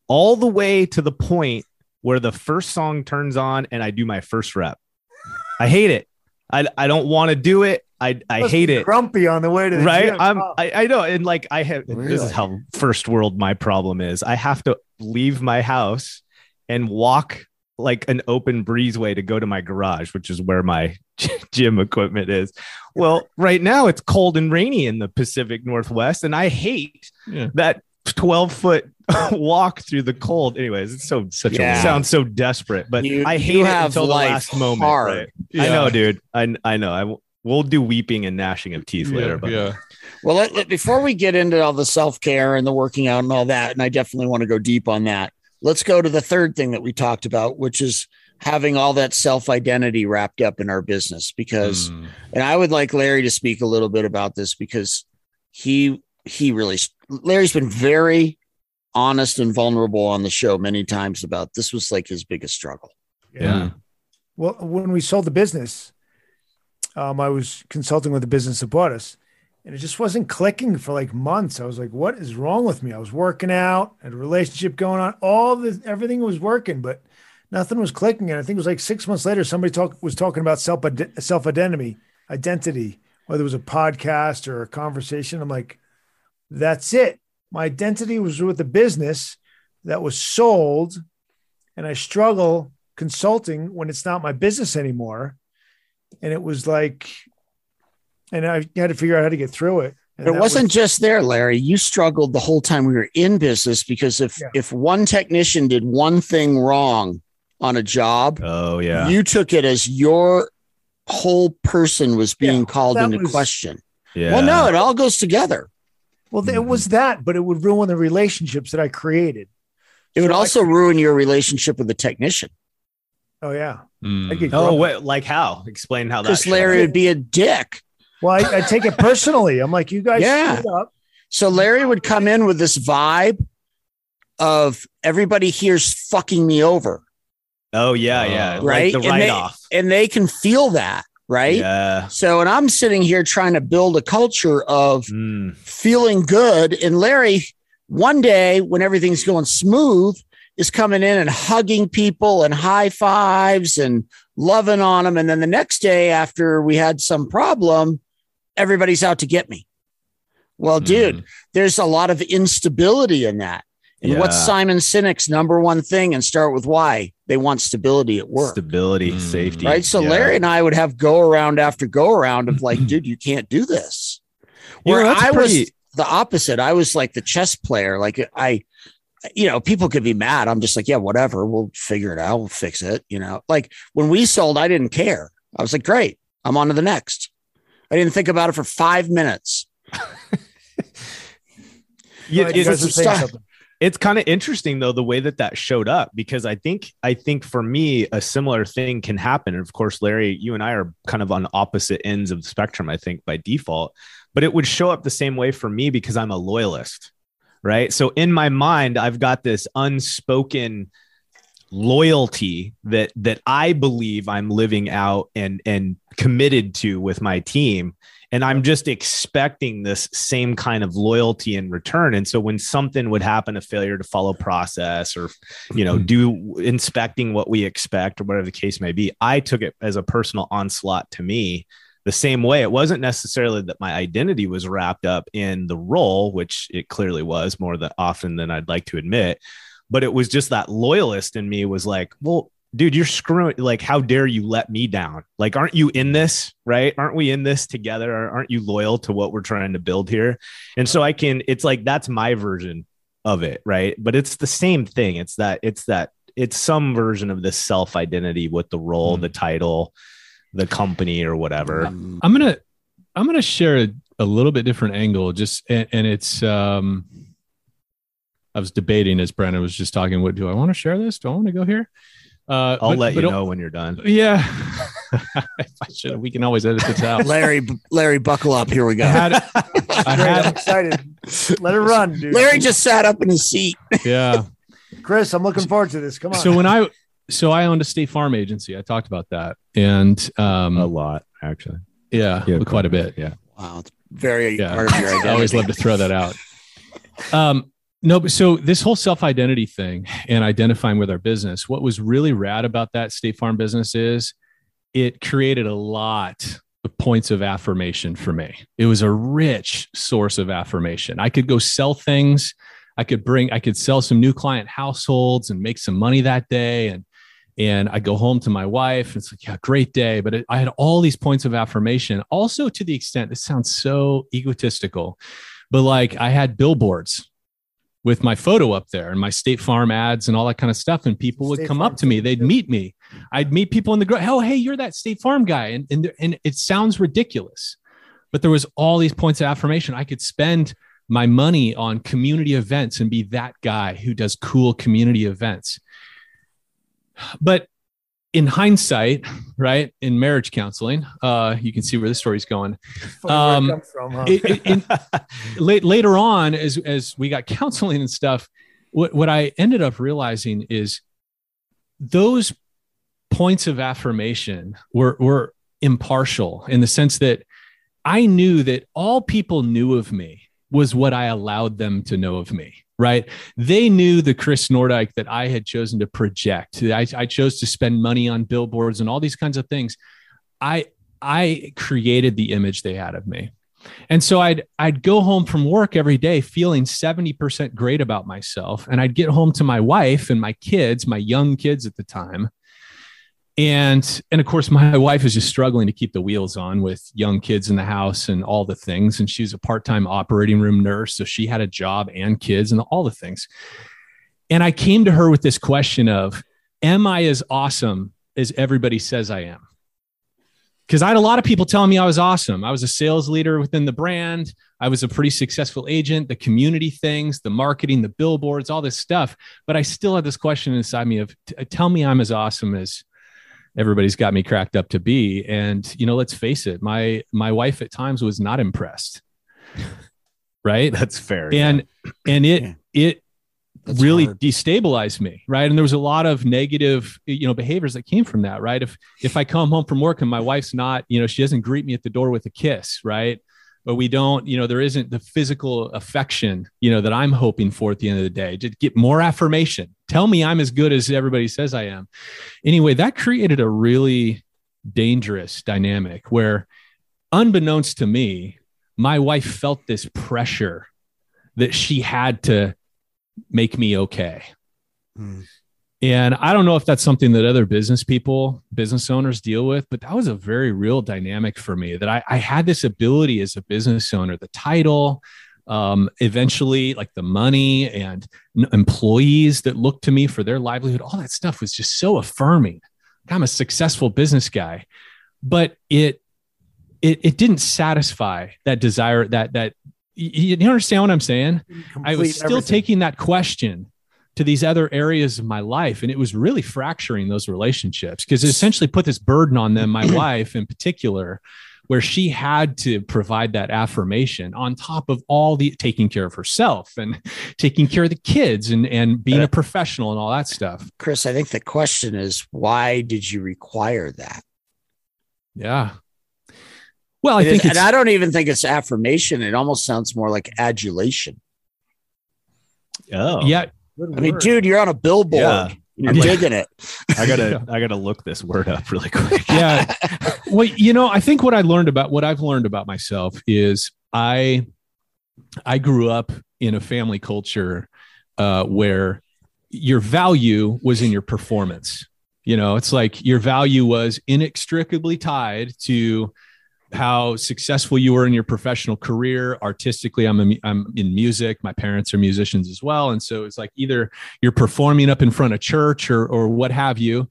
all the way to the point where the first song turns on and I do my first rep. I hate it. I, I don't want to do it. I, I hate it Grumpy on the way to the right gym. i'm Oh. I, I know and like i have this is how first world my problem is i have to leave my house and walk like an open breezeway to go to my garage which is where my gym equipment is well right now it's cold and rainy in the pacific northwest and i hate Yeah. that 12 foot walk through the cold anyways it's so such Yeah. it sounds so desperate but You- i hate it have until the last moment hard. right? i know dude i, I know i w- we'll do weeping and gnashing of teeth later but yeah. well let, let- before we get into all the self-care and the working out and all that and i definitely want to go deep on that let's go to the third thing that we talked about which is having all that self-identity wrapped up in our business because Mm. and I would like Larry to speak a little bit about this because he he really Larry's been very honest and vulnerable on the show many times about this was like his biggest struggle. Yeah. Well, when we sold the business, um, I was consulting with the business that bought us, and it just wasn't clicking for like months. I was like, "What is wrong with me?" I was working out, had a relationship going on, all the everything was working, but nothing was clicking. And I think it was like six months later, somebody talk was talking about self self identity, identity, whether it was a podcast or a conversation. I'm like, "That's it. My identity was with the business that was sold, and I struggle." consulting when it's not my business anymore. And it was like, and I had to figure out how to get through it. And It wasn't was- just there, Larry. You struggled the whole time we were in business because if Yeah. if one technician did one thing wrong on a job, oh yeah you took it as your whole person was being Yeah, called into was- question. yeah Well, no, it all goes together. well, it mm-hmm. was that, but it would ruin the relationships that I created. It would So I also could- ruin your relationship with the technician. Oh yeah. Mm. Oh, grumpy. what? Like how? Explain how that. Because Larry would be a dick. Well, I, I take it personally. I'm like, you guys Yeah. up. So Larry would come in with this vibe of everybody here's fucking me over, Oh yeah, yeah. Uh, right? Like the And write they- off. and they can feel that, right? Yeah. So, and I'm sitting here trying to build a culture of Mm. feeling good. And Larry, one day when everything's going smooth, is coming in and hugging people and high fives and loving on them. And then the next day, after we had some problem, everybody's out to get me. Well, dude, Mm. there's a lot of instability in that. And what's Yeah. Simon Sinek's number one thing? And start with why they want stability at work. Stability, Mm. safety. Right. So Yeah. Larry and I would have go around after go around of like, dude, you can't do this. You know, Where I pretty- was the opposite. I was like the chess player. Like I, you know, people could be mad. I'm just like, yeah, whatever. We'll figure it out. We'll fix it. You know, like when we sold, I didn't care. I was like, great. I'm on to the next. I didn't think about it for five minutes. You it's- guys are saying stop. something. it's kind of interesting though the way that that showed up because I think I think for me a similar thing can happen. And of course, Larry, you and I are kind of on opposite ends of the spectrum. I think by default, but it would show up the same way for me because I'm a loyalist, right? So in my mind, I've got this unspoken loyalty that that I believe I'm living out and and committed to with my team and i'm just expecting this same kind of loyalty in return and so when something would happen a failure to follow process or you know do inspecting what we expect or whatever the case may be i took it as a personal onslaught to me the same way it wasn't necessarily that my identity was wrapped up in the role which it clearly was more than often than i'd like to admit but it was just that loyalist in me was like well dude, you're screwing. Like, how dare you let me down? Like, aren't you in this? Right? Aren't we in this together? Aren't you loyal to what we're trying to build here? And so I can. It's like that's my version of it, right? But it's the same thing. It's that. It's that. It's some version of this self identity with the role, mm. the title, the company, or whatever. I'm gonna. I'm gonna share a, a little bit different angle. Just and, and it's. um I was debating as Brandon was just talking. What do I want to share this? Do I want to go here? Uh, I'll but, let you know when you're done. Yeah, I should. We can always edit this out. Larry, Larry, buckle up. Here we go. I had, I had, I'm excited. Let it run, dude. Larry just sat up in his seat. Yeah, Chris, I'm looking forward to this. Come on. So when I, so I owned a State Farm agency. I talked about that, and um, a lot actually. Yeah, yeah quite a bit. Yeah. Wow, it's very yeah. part of your identity. I always love to throw that out. Um, no, but so this whole self identity thing and identifying with our business, what was really rad about that State Farm business is it created a lot of points of affirmation for me. It was a rich source of affirmation. I could go sell things. I could bring, I could sell some new client households and make some money that day. And and I go home to my wife. It's like, yeah, great day. But it, I had all these points of affirmation. Also, to the extent this sounds so egotistical, but like I had billboards with my photo up there and my State Farm ads and all that kind of stuff. And people would State come Farm up to me, they'd meet me. I'd meet people in the group. Oh, hey, you're that State Farm guy. And, and, and it sounds ridiculous, but there was all these points of affirmation. I could spend my money on community events and be that guy who does cool community events. But in hindsight, right, in marriage counseling, uh, you can see where the story's going. Um, from, huh? it, it, in, late, later on, as as we got counseling and stuff, what what I ended up realizing is those points of affirmation were were impartial in the sense that I knew that all people knew of me was what I allowed them to know of me right? They knew the Chris Nordyke that I had chosen to project. I, I, chose to spend money on billboards and all these kinds of things. I I created the image they had of me. And so I'd I'd go home from work every day feeling 70% great about myself. And I'd get home to my wife and my kids, my young kids at the time, and and of course my wife is just struggling to keep the wheels on with young kids in the house and all the things. And she's a part-time operating room nurse so she had a job and kids and all the things. And i came to her with this question of am i as awesome as everybody says i am? Because i had a lot of people telling me i was awesome. I was a sales leader within the brand. I was a pretty successful agent the community things the marketing the billboards all this stuff. But i still had this question inside me of tell me i'm as awesome as everybody's got me cracked up to be. And you know let's face it my my wife at times was not impressed. Right? That's fair and yeah. and it yeah. it that's really hard. destabilized me right? And there was a lot of negative you know behaviors that came from that right? If if i come home from work and my wife's not you know she doesn't greet me at the door with a kiss right? But we don't you know there isn't the physical affection you know that i'm hoping for at the end of the day. To get more affirmation tell me i'm as good as everybody says i am anyway that created a really dangerous dynamic where unbeknownst to me my wife felt this pressure that she had to make me okay mm. And I don't know if that's something that other business people, business owners deal with, but that was a very real dynamic for me that I, I had this ability as a business owner, the title, um, eventually like the money and employees that looked to me for their livelihood, all that stuff was just so affirming. I'm a successful business guy, but it, it, it didn't satisfy that desire, that, that you, you understand what I'm saying? I was still everything. taking that question to these other areas of my life, and it was really fracturing those relationships because it essentially put this burden on them, my wife in particular, where she had to provide that affirmation on top of all the taking care of herself and taking care of the kids and and being a professional and all that stuff. Chris, I think the question is why did you require that? Yeah. Well, I And- think and it's I don't even think it's affirmation. It almost sounds more like adulation. Oh, yeah. I mean, dude, you're on a billboard. Yeah. You're Yeah. digging it. I gotta, I gotta look this word up really quick. yeah well you know i think what i learned about what i've learned about myself is i i grew up in a family culture uh, where your value was in your performance you know it's like your value was inextricably tied to how successful you were in your professional career. Artistically i'm, a, I'm in music. My parents are musicians as well. And so it's like either you're performing up in front of church or or what have you.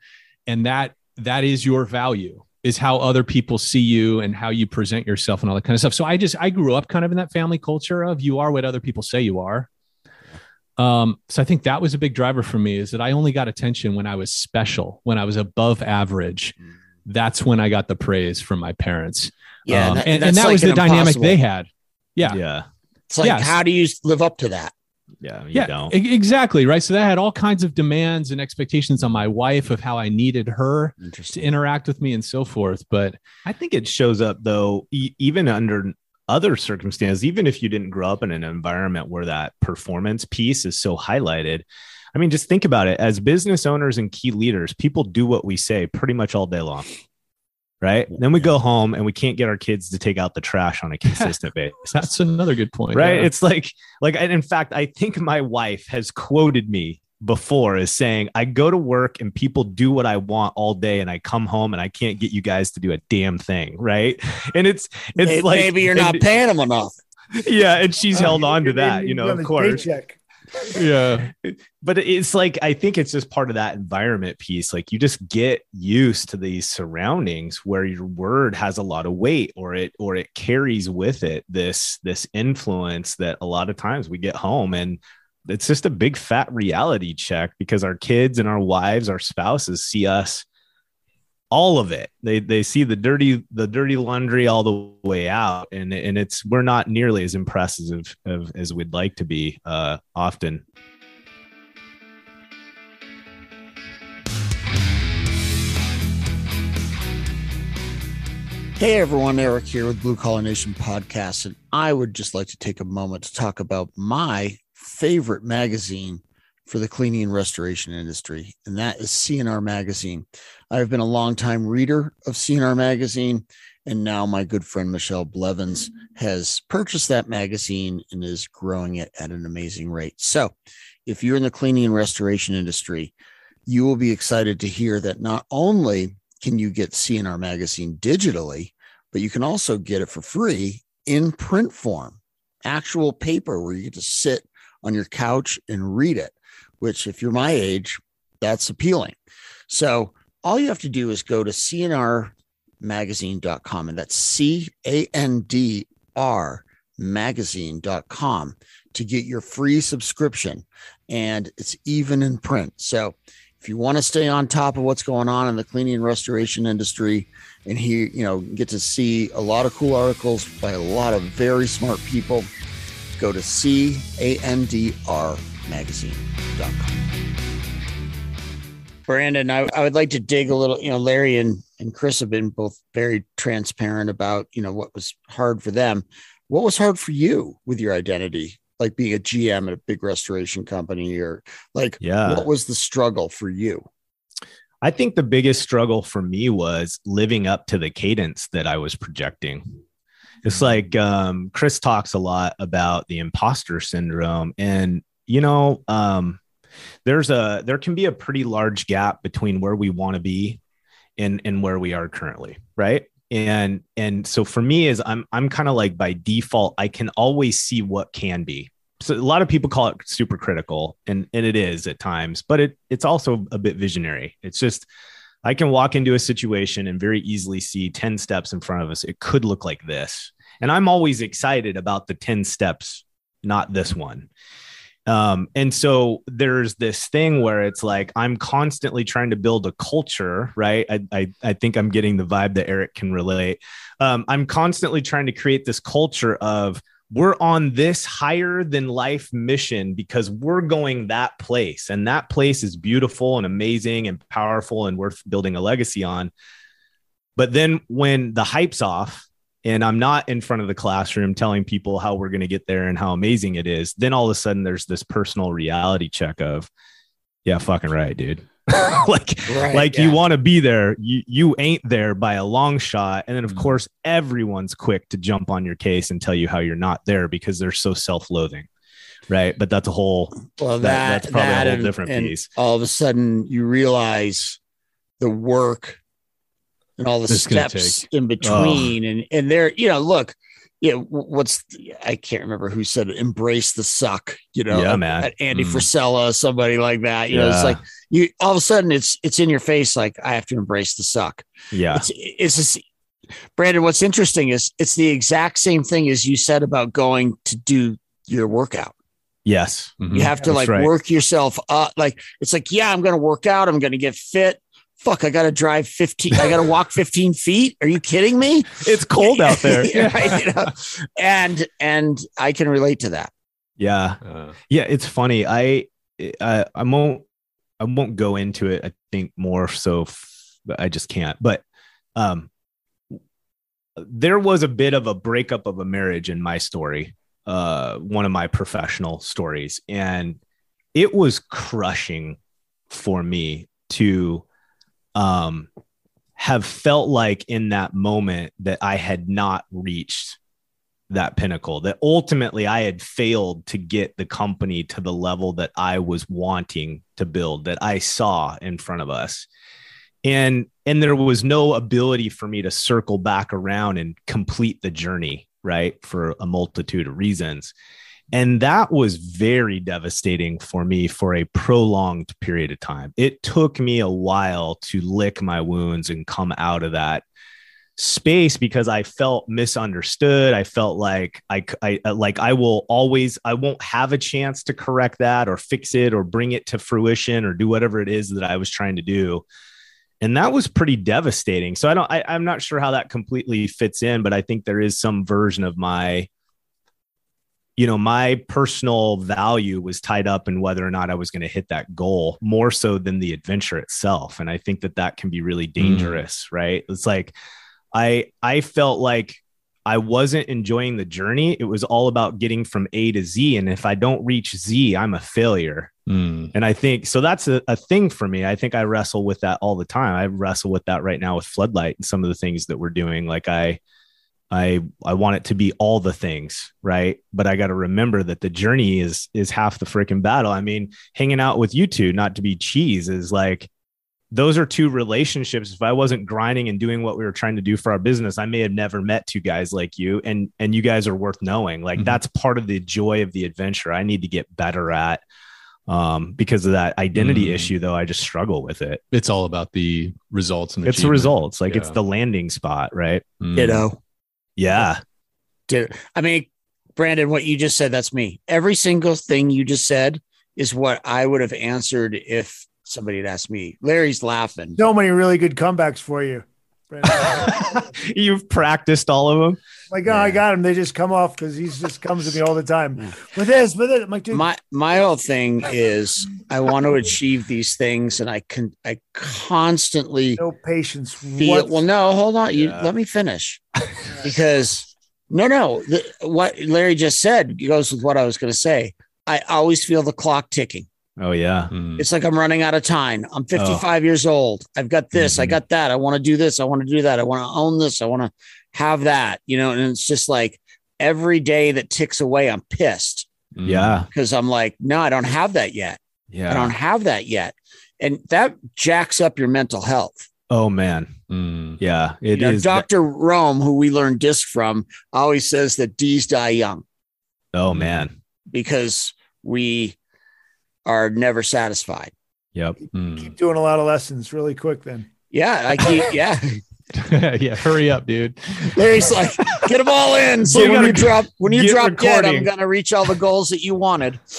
And that that is your value is how other people see you and how you present yourself and all that kind of stuff. So i just i grew up kind of in that family culture of you are what other people say you are. Um, so i think that was a big driver for me is that i only got attention when i was special when i was above average. That's when i got the praise from my parents Yeah. Um, that- and, and that like was an the dynamic impossible- they had yeah yeah, It's like, Yes. how do you live up to that? yeah. You yeah don't. exactly right so that had all kinds of demands and expectations on my wife of how i needed her to interact with me and so forth but I think it shows up though, e- even under other circumstances, even if you didn't grow up in an environment where that performance piece is so highlighted. I mean, just think about it. As business owners and key leaders, people do what we say pretty much all day long. Right. Then we go home and we can't get our kids to take out the trash on a consistent basis. that's another good point right yeah. it's like like and in fact i think my wife has quoted me before as saying i go to work and people do what i want all day and i come home and i can't get you guys to do a damn thing right and it's it's Maybe, like maybe you're and- not paying them enough. yeah and she's Oh, held on to that you know of course paycheck. Yeah. But it's like i think it's just part of that environment piece. Like you just get used to these surroundings where your word has a lot of weight or it or it carries with it this this influence that a lot of times we get home. And it's just a big fat reality check because our kids and our wives our spouses see us all of it they they see the dirty the dirty laundry all the way out and and it's we're not nearly as impressive of, as we'd like to be uh often Hey everyone, Eric here with Blue Collar Nation Podcast, and I would just like to take a moment to talk about my favorite magazine for the cleaning and restoration industry, and that is C&R Magazine. I've been a longtime reader of C&R Magazine, and now my good friend Michelle Blevins has purchased that magazine and is growing it at an amazing rate. So, if you're in the cleaning and restoration industry, you will be excited to hear that not only can you get C&R magazine digitally, but you can also get it for free in print form, actual paper where you get to sit on your couch and read it, which, if you're my age, that's appealing. So, all you have to do is go to candrmagazine.com, and that's C A N D R magazine.com to get your free subscription. And it's even in print. So, if you want to stay on top of what's going on in the cleaning and restoration industry and hear, you know, get to see a lot of cool articles by a lot of very smart people, go to candrmagazine.com. Brandon, I, I would like to dig a little, you know, Larry and, and Chris have been both very transparent about, you know, what was hard for them. What was hard for you with your identity, like being a GM at a big restoration company or like Yeah. what was the struggle for you? I think the biggest struggle for me was living up to the cadence that I was projecting. It's like um, Chris talks a lot about the imposter syndrome, and you know, um, there's a there can be a pretty large gap between where we want to be and and where we are currently, right? And and so for me, is I'm I'm kind of like by default, I can always see what can be. So a lot of people call it super critical, and and it is at times, but it it's also a bit visionary. It's just I can walk into a situation and very easily see 10 steps in front of us. It could look like this. And I'm always excited about the 10 steps, not this one. Um, and so there's this thing where it's like I'm constantly trying to build a culture, right? I, I, I think I'm getting the vibe that Eric can relate. Um, I'm constantly trying to create this culture of we're on this higher than life mission because we're going that place. And that place is beautiful and amazing and powerful and worth building a legacy on. But then when the hype's off, and I'm not in front of the classroom telling people how we're going to get there and how amazing it is, then all of a sudden there's this personal reality check of, yeah, fucking right, dude. like, Right, like yeah. you want to be there, you you ain't there by a long shot. And then of Mhm. course everyone's quick to jump on your case and tell you how you're not there because they're so self-loathing, right? But that's a whole Well, that- that, that's probably a whole and- different and piece. All of a sudden, you realize the work and all the gonna steps in between, and and there, you know, look, yeah, what's I can't remember who said it, embrace the suck, you know, Yeah, man. Andy Mm. Frisella, somebody like that, you know, it's like you all of a sudden it's it's in your face, like I have to embrace the suck. yeah. It's it's just, Brandon. What's interesting is it's the exact same thing as you said about going to do your workout. Yes. Mhm. You have to That's like right. work yourself up. Like it's like, yeah, I'm gonna work out. I'm gonna get fit. Fuck, I gotta drive 15. I gotta walk 15 feet. Are you kidding me? It's cold out there. Right, you know? And and I can relate to that. Yeah. Uh, Yeah, it's funny. I I I won't I won't go into it. I think more so. f- I just can't. But um, there was a bit of a breakup of a marriage in my story. Uh, one of my professional stories, and it was crushing for me to um have felt like in that moment that I had not reached that pinnacle that ultimately I had failed to get the company to the level that I was wanting to build that I saw in front of us. And and there was no ability for me to circle back around and complete the journey, right? For a multitude of reasons. And that was very devastating for me for a prolonged period of time. It took me a while to lick my wounds and come out of that space because I felt misunderstood. I felt like I, I uh, like I will always I won't have a chance to correct that or fix it or bring it to fruition or do whatever it is that I was trying to do. And that was pretty devastating. So I don't I, I'm not sure how that completely fits in, but I think there is some version of my you know, my personal value was tied up in whether or not I was going to hit that goal more so than the adventure itself. And I think that that can be really dangerous, right? It's like I I felt like I wasn't enjoying the journey. It was all about getting from A to Z. And if I don't reach Z, I'm a failure. mm, And I think so that's a, a thing for me. I think I wrestle with that all the time. I wrestle with that right now with Floodlight and some of the things that we're doing. Like I I I want it to be all the things, right? But I got to remember that the journey is is half the freaking battle. I mean, hanging out with you two, not to be cheese, is like those are two relationships. If I wasn't grinding and doing what we were trying to do for our business, I may have never met two guys like you. And and you guys are worth knowing. Like Mhm. that's part of the joy of the adventure. I need to get better at um because of that identity Mm. issue though i just struggle with it it's all about the results and it's the results like it's the landing spot right Mm. Ditto. Yeah Dude, I mean, Brandon, what you just said, that's me. Every single thing you just said is what I would have answered if somebody had asked me. Larry's laughing. So many really good comebacks for you. Brandon. you've practiced all of them like, oh, I got him. They just come off because he's just comes to me all the time Yeah. with this, with it. I'm like, dude, my my whole thing is I want to achieve these things, and I can I constantly no patience. feel. What? Well, no, hold on. You Yeah. let me finish because no, no. The, what Larry just said goes with what I was going to say. I always feel the clock ticking. Oh yeah Mm. It's like I'm running out of time. I'm 55 years old. I've got this. I Mhm. got that. I want to do this. I want to do that. I want to own this. I want to have that. You know, and it's just like every day that ticks away, I'm pissed Mm. yeah because I'm like, no, I don't have that yet. yeah I don't have that yet. And that jacks up your mental health. oh man Mm. yeah it you know, is Dr. Rome, who we learned DISC from, always says that D's die young oh man because we are never satisfied. yep Mm. Keep doing a lot of lessons really quick then. Yeah, I keep, yeah. yeah, hurry up, dude. Larry's like, get them all in. So You when gotta you drop when you get drop dead, I'm gonna reach all the goals that you wanted.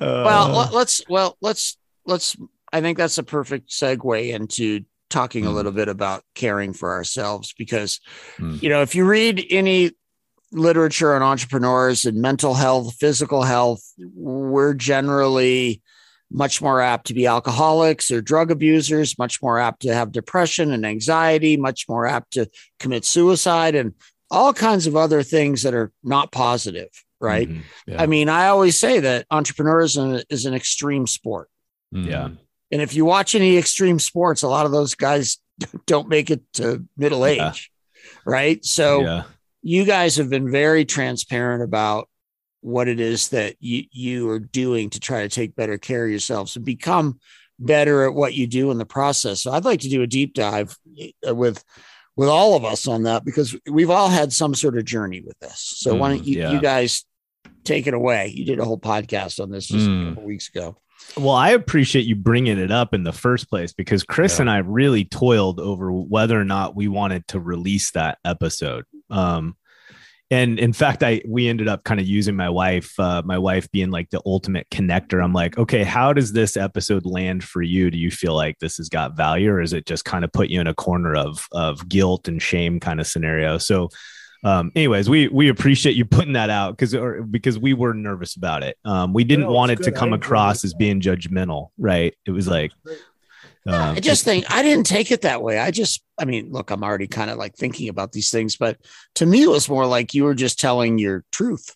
well, Uh, let- let's well let's let's. I think that's a perfect segue into talking a Mhm. little bit about caring for ourselves because Mm. you know if you read any literature on entrepreneurs and mental health, physical health, we're generally much more apt to be alcoholics or drug abusers, much more apt to have depression and anxiety, much more apt to commit suicide and all kinds of other things that are not positive, right? Mhm. Yeah. I mean, I always say that entrepreneurism is an extreme sport. Mhm. Yeah. And if you watch any extreme sports, a lot of those guys don't make it to middle age, Yeah. right? So yeah. You guys have been very transparent about what it is that you, you are doing to try to take better care of yourselves and become better at what you do in the process. So I'd like to do a deep dive uh, with with all of us on that because we've all had some sort of journey with this. So why don't you, yeah. you guys take it away? You did a whole podcast on this just Mm. a couple weeks ago. Well, I appreciate you bringing it up in the first place because Chris Yeah. and I really toiled over whether or not we wanted to release that episode. Um, and in fact, I we ended up kind of using my wife, uh, my wife being like the ultimate connector. I'm like, okay, how does this episode land for you? Do you feel like this has got value, or is it just kind of put you in a corner of of guilt and shame kind of scenario? So, um, anyways, we we appreciate you putting that out because because we were nervous about it. Um, we didn't No, want it to come across as being judgmental, right? It was like, um, I just think I didn't take it that way. I just, I mean, look, I'm already kind of like thinking about these things, but to me, it was more like you were just telling your truth.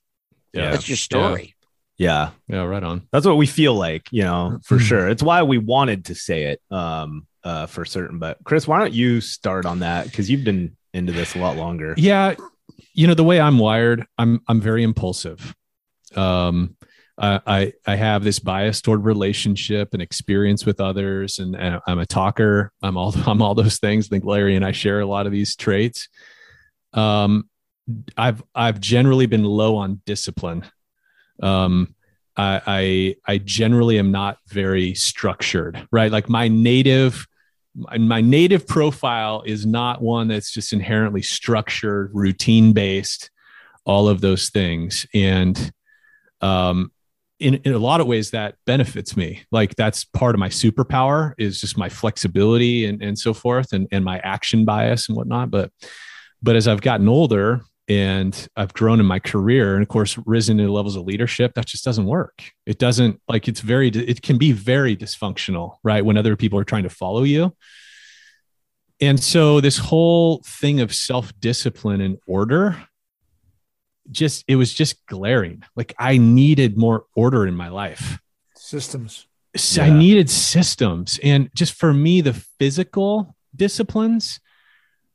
Yeah. That's your story. yeah, Yeah. Right on. that's what we feel like, you know, for Mhm. sure. It's why we wanted to say it, um, uh, for certain. But Chris, why don't you start on that because you've been into this a lot longer. Yeah, you know the way I'm wired, I'm I'm very impulsive. Um, I I, have this bias toward relationship and experience with others, and, and I'm a talker. I'm all I'm all those things. I think Larry and I share a lot of these traits. Um, I've I've generally been low on discipline. Um, I, I I generally am not very structured, right? Like my native my native profile is not one that's just inherently structured, routine based, all of those things. And um, in, in a lot of ways, that benefits me. Like that's part of my superpower is just my flexibility and, and so forth and, and my action bias and whatnot. But but as I've gotten older and I've grown in my career and of course risen to levels of leadership, that just doesn't work. It doesn't like it's very it can be very dysfunctional, right? When other people are trying to follow you. And so this whole thing of self-discipline and order just it was just glaring. Like I needed more order in my life. Systems. So I needed systems. And just for me, the physical disciplines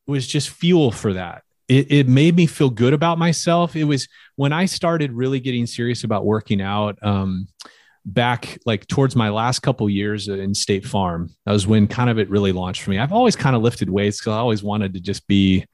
was just fuel for that. It, it made me feel good about myself. It was when I started really getting serious about working out um, back like towards my last couple years in State Farm. That was when kind of it really launched for me. I've always kind of lifted weights because I always wanted to just be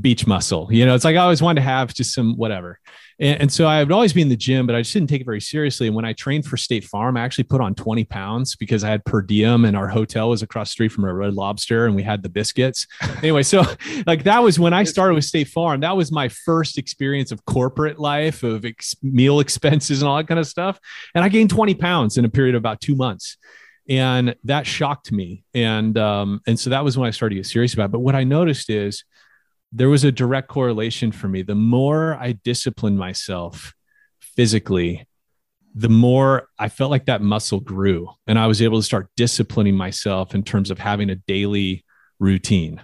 beach muscle. You know, it's like I always wanted to have just some whatever. And, and so I would always be in the gym, but I just didn't take it very seriously. And when I trained for State Farm, I actually put on 20 pounds because I had per diem and our hotel was across the street from a Red Lobster and we had the biscuits. anyway, so like that was when I started with State Farm. That was my first experience of corporate life, of ex- meal expenses and all that kind of stuff. And I gained 20 pounds in a period of about two months and that shocked me and um, and so that was when i started to get serious about it but what i noticed is there was a direct correlation for me. The more i disciplined myself physically the more i felt like that muscle grew and i was able to start disciplining myself in terms of having a daily routine.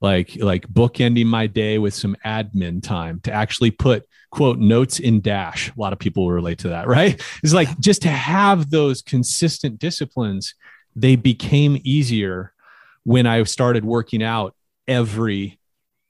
Like like bookending my day with some admin time to actually put quote notes in dash. A lot of people will relate to that right? It's like just to have those consistent disciplines they became easier when i started working out every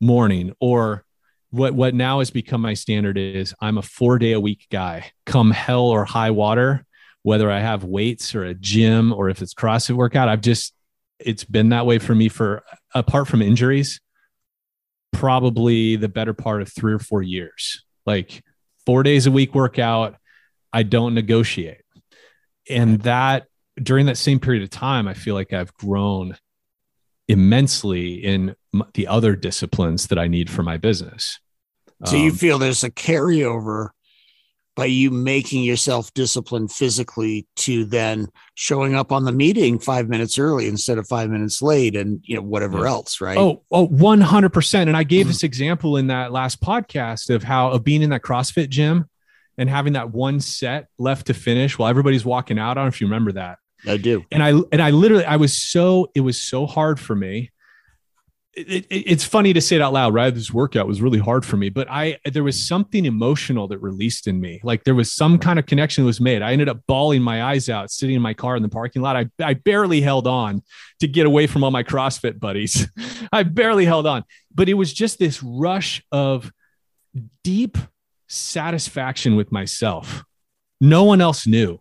morning or what what now has become my standard is i'm a four day a week guy. Come hell or high water whether i have weights or a gym or if it's CrossFit workout i've just it's been that way for me for apart from injuries probably the better part of three or four years. Like four days a week workout i don't negotiate. And that during that same period of time, I feel like I've grown immensely in the other disciplines that I need for my business. So um, you feel there's a carryover by you making yourself disciplined physically to then showing up on the meeting five minutes early instead of five minutes late and you know whatever yeah. else right? Oh oh 100% and i gave this example in that last podcast of how of being in that CrossFit gym and having that one set left to finish while everybody's walking out. I don't know if you remember that. I do. And i and i literally i was so it was so hard for me it, it, it's funny to say it out loud, right? This workout was really hard for me, but I there was something emotional that released in me. Like there was some kind of connection that was made. I ended up bawling my eyes out, sitting in my car in the parking lot. I, I barely held on to get away from all my CrossFit buddies. I barely held on, but it was just this rush of deep satisfaction with myself. No one else knew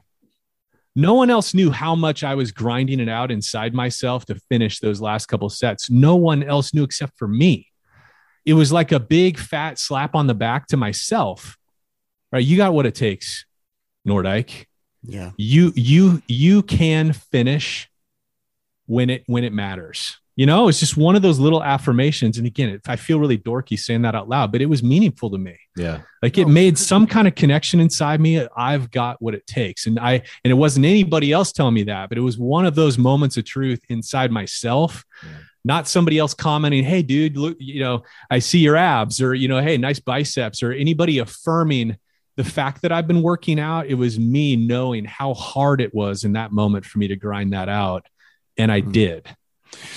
no one else knew how much I was grinding it out inside myself to finish those last couple sets. No one else knew except for me. It was like a big fat slap on the back to myself. Right? You got what it takes, Nordyke. Yeah. You you you can finish when it when it matters. You know, it's just one of those little affirmations. And again, I feel really dorky saying that out loud, but it was meaningful to me. Yeah. Like it made some kind of connection inside me. I've got what it takes. And I, and it wasn't anybody else telling me that, but it was one of those moments of truth inside myself. Yeah. Not somebody else commenting, hey, dude, look, you know, I see your abs, or, you know, hey, nice biceps, or anybody affirming the fact that I've been working out. It was me knowing how hard it was in that moment for me to grind that out. And I mm-hmm. did.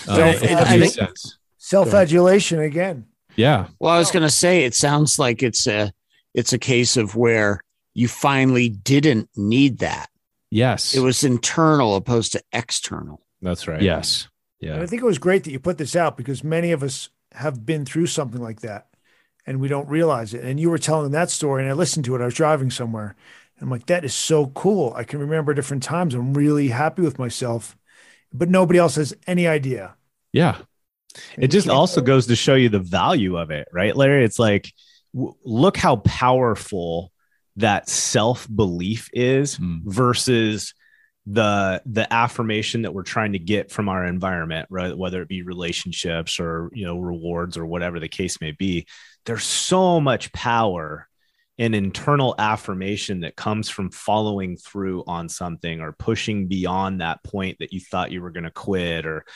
So uh, I think self-adulation again. Yeah. Well, I was going to say it sounds like it's a it's a case of where you finally didn't need that. Yes. It was internal opposed to external. That's right. Yes. Yeah. And I think it was great that you put this out because many of us have been through something like that and we don't realize it. And you were telling that story and I listened to it. I was driving somewhere. And I'm like, that is so cool. I can remember different times. I'm really happy with myself but nobody else has any idea. Yeah. It just also goes to show you the value of it, right, Larry? It's like, w- look how powerful that self belief is mm. versus the the affirmation that we're trying to get from our environment right whether it be relationships or you know rewards or whatever the case may be there's so much power an internal affirmation that comes from following through on something or pushing beyond that point that you thought you were going to quit or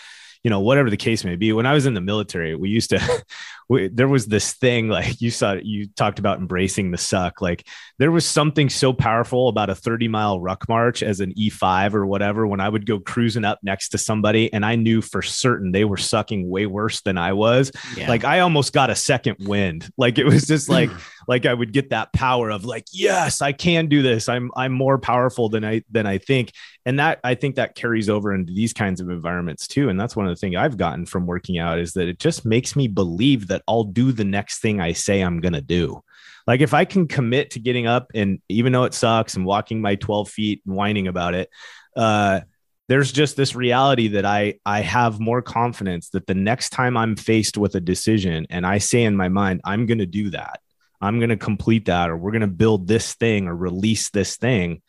you know whatever the case may be. When i was in the military we used to we, there was this thing like you saw you talked about embracing the suck. Like there was something so powerful about a 30 mile ruck march as an e5 or whatever when i would go cruising up next to somebody and i knew for certain they were sucking way worse than i was. Yeah. like i almost got a second wind. Like it was just like like i would get that power of like yes i can do this i'm i'm more powerful than i than i think and that i think that carries over into these kinds of environments too and that's one of the things i've gotten from working out is that it just makes me believe that I'll do the next thing I say I'm to do. Like if I can commit to getting up and even though it sucks and walking my 12 feet and whining about it, uh, there's just this reality that I I have more confidence that the next time I'm faced with a decision and I say in my mind I'm going to do that. I'm going to complete that or we're going to build this thing or release this thing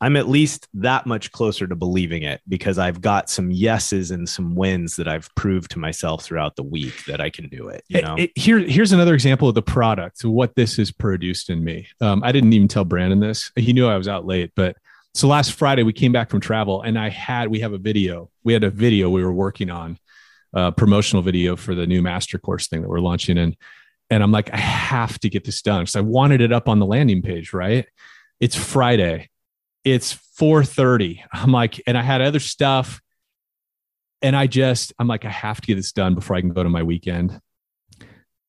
I'm at least that much closer to believing it because I've got some yeses and some wins that I've proved to myself throughout the week that I can do it. You know, it, it, here here's another example of the product, what this has produced in me. Um, I didn't even tell Brandon this; he knew I was out late. But so last Friday we came back from travel, and I had we have a video. We had a video we were working on, a promotional video for the new master course thing that we're launching, and and I'm like, I have to get this done because I wanted it up on the landing page. Right? It's Friday it's 4:30. I'm like, and I had other stuff. And I just, I'm like, I have to get this done before I can go to my weekend.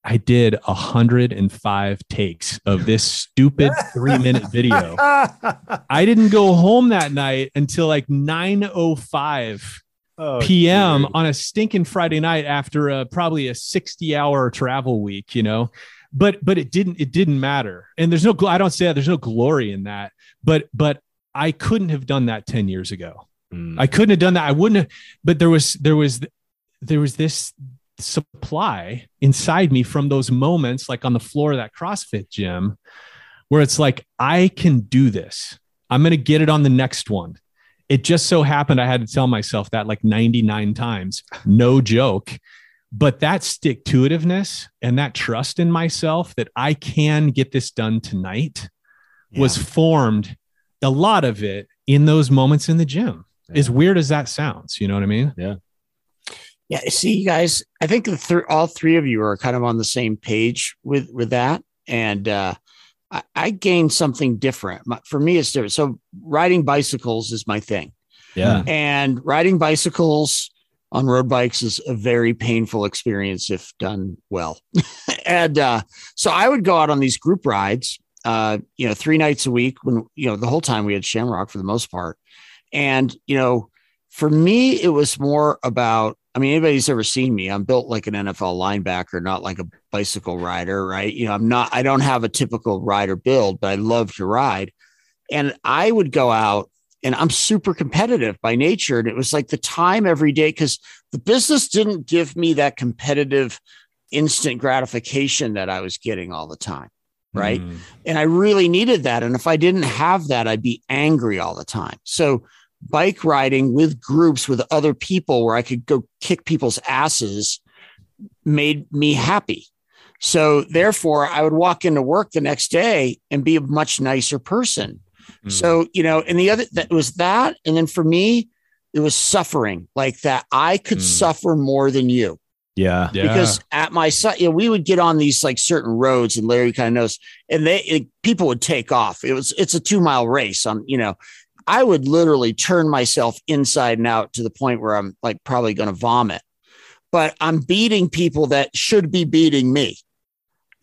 I did 105 takes of this stupid three minute video. I didn't go home that night until like 9:05 oh, p.m. Dude. on a stinking Friday night after a, probably a 60 hour travel week, you know. But but it didn't it didn't matter. And there's no I don't say that there's no glory in that. But but I couldn't have done that 10 years ago. Mm. I couldn't have done that. I wouldn't have, but there was, there was, there was this supply inside me from those moments, like on the floor of that CrossFit gym, where it's like, I can do this. I'm going to get it on the next one. It just so happened I had to tell myself that like 99 times, no joke. But that stick to itiveness and that trust in myself that I can get this done tonight yeah. was formed a lot of it in those moments in the gym. Yeah. As weird as that sounds, you know what I mean? Yeah. Yeah. See, you guys, I think the th- all three of you are kind of on the same page with with that, and uh, I, I gained something different. For me, it's different. So riding bicycles is my thing. Yeah. And riding bicycles on road bikes is a very painful experience if done well. and uh, so I would go out on these group rides, uh, you know, three nights a week when, you know, the whole time we had Shamrock for the most part. And, you know, for me, it was more about, I mean, anybody's ever seen me, I'm built like an NFL linebacker, not like a bicycle rider, right? You know, I'm not, I don't have a typical rider build, but I love to ride. And I would go out and I'm super competitive by nature. And it was like the time every day because the business didn't give me that competitive instant gratification that I was getting all the time right? Mm. And I really needed that. And if I didn't have that, I'd be angry all the time. So bike riding with groups with other people where I could go kick people's asses made me happy. So therefore, I would walk into work the next day and be a much nicer person. Mm. So, you know, and the other that was that. And then for me, it was suffering like that. I could mm. suffer more than you. Yeah. Because at my site, you know, we would get on these like certain roads and Larry kind of knows, and they, it, people would take off. It was, it's a two mile race on, you know, I would literally turn myself inside and out to the point where I'm like probably going to vomit, but I'm beating people that should be beating me.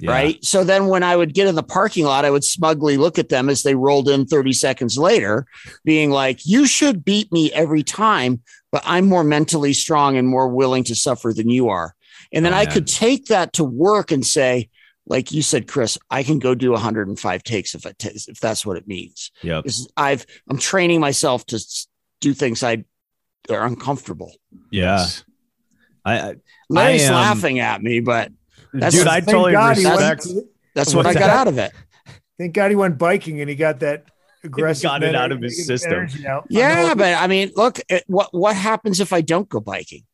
Yeah. Right. So then when I would get in the parking lot, I would smugly look at them as they rolled in 30 seconds later, being like, you should beat me every time, but I'm more mentally strong and more willing to suffer than you are. And then oh, I could take that to work and say, like you said, Chris, I can go do 105 takes if it t- if that's what it means. Yeah, I've I'm training myself to do things I are uncomfortable. Yeah, I, I Larry's I, um, laughing at me, but that's dude, I totally God respect. That's, that's what I got out of it. Thank God he went biking and he got that aggressive. got it out of his system. Yeah, but I mean, look, it, what what happens if I don't go biking?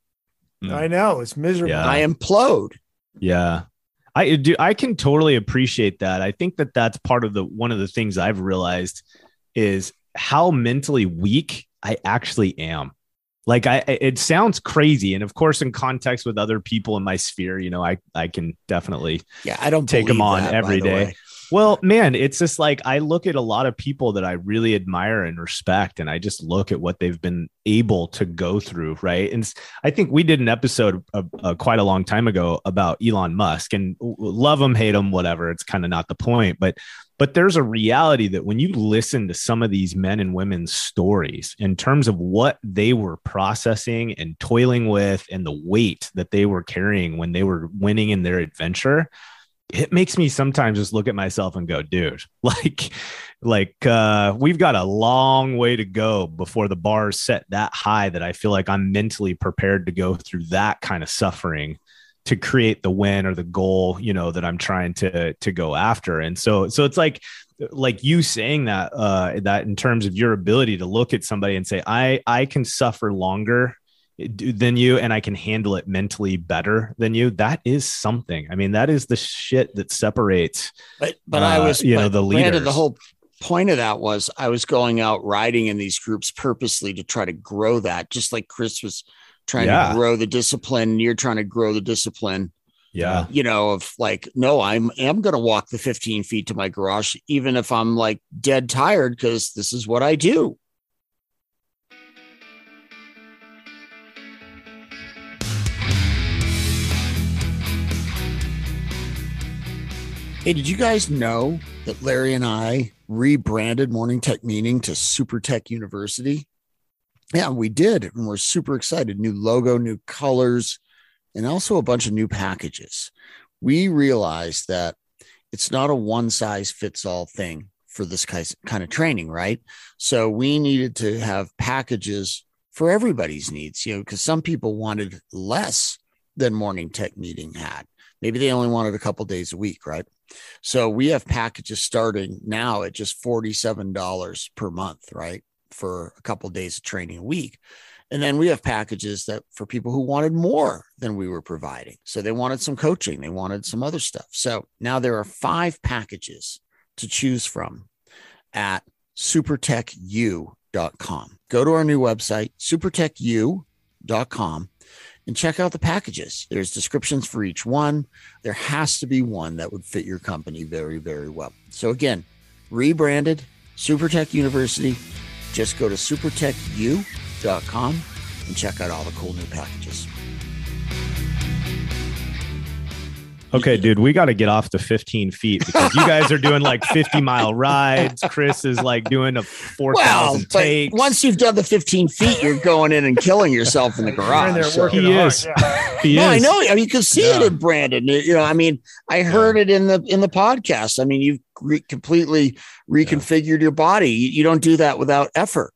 Mm. I know it's miserable. Yeah. I implode. Yeah. I do. I can totally appreciate that. I think that that's part of the one of the things I've realized is how mentally weak I actually am. Like I, it sounds crazy, and of course, in context with other people in my sphere, you know, I I can definitely yeah, I don't take them on that, every day. Way. Well, man, it's just like I look at a lot of people that I really admire and respect, and I just look at what they've been able to go through, right? And I think we did an episode uh, uh, quite a long time ago about Elon Musk, and love him, hate him, whatever. It's kind of not the point, but but there's a reality that when you listen to some of these men and women's stories in terms of what they were processing and toiling with, and the weight that they were carrying when they were winning in their adventure it makes me sometimes just look at myself and go, dude, like, like uh, we've got a long way to go before the bar is set that high that I feel like I'm mentally prepared to go through that kind of suffering to create the win or the goal, you know, that I'm trying to to go after. And so, so it's like, like you saying that, uh, that in terms of your ability to look at somebody and say, I I can suffer longer than you and I can handle it mentally better than you, that is something. I mean, that is the shit that separates. But but uh, I was you know the leader. The whole point of that was I was going out riding in these groups purposely to try to grow that, just like Chris was trying yeah. to grow the discipline. You're trying to grow the discipline. Yeah. You know, of like, no, I'm am gonna walk the 15 feet to my garage, even if I'm like dead tired, because this is what I do. Hey, did you guys know that Larry and I rebranded Morning Tech Meeting to Super Tech University? Yeah, we did. And we're super excited. New logo, new colors, and also a bunch of new packages. We realized that it's not a one size fits all thing for this kind of training, right? So we needed to have packages for everybody's needs, you know, because some people wanted less than Morning Tech Meeting had. Maybe they only wanted a couple days a week, right? So we have packages starting now at just $47 per month, right? for a couple of days of training a week. And then we have packages that for people who wanted more than we were providing. So they wanted some coaching, they wanted some other stuff. So now there are five packages to choose from at supertechu.com. Go to our new website, supertechu.com, and check out the packages. There's descriptions for each one. There has to be one that would fit your company very, very well. So again, rebranded Supertech University. Just go to supertechu.com and check out all the cool new packages. Okay, dude, we got to get off the 15 feet because you guys are doing like 50 mile rides. Chris is like doing a 4,000 Well, takes. once you've done the 15 feet, you're going in and killing yourself in the You're in garage. there So- working He hard, is. yeah. He no, I know. I mean, you can see it in Brandon. You know, I mean, I heard it in the in the podcast. I mean, you've re- completely reconfigured your body. You, you don't do that without effort.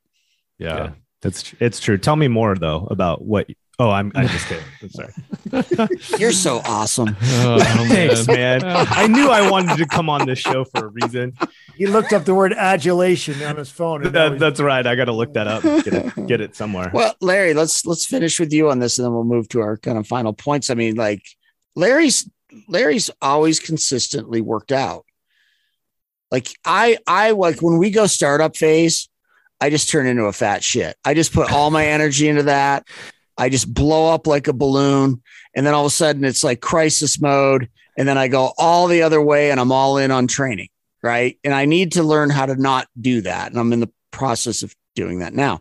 Yeah. Yeah, that's tr- it's true. Tell me more though about what. Oh, I'm, I'm just kidding. I'm sorry. You're so awesome. Oh, Thanks, man. man. I knew I wanted to come on this show for a reason. He looked up the word adulation on his phone. and that That, was- that's right. I got to look that up. Get it, get it somewhere. Well, Larry, let's let's finish with you on this, and then we'll move to our kind of final points. I mean, like Larry's Larry's always consistently worked out. Like I I like when we go startup phase, I just turn into a fat shit. I just put all my energy into that. I just blow up like a balloon, and then all of a sudden it's like crisis mode, and then I go all the other way, and I'm all in on training, right? And I need to learn how to not do that, and I'm in the process of doing that now.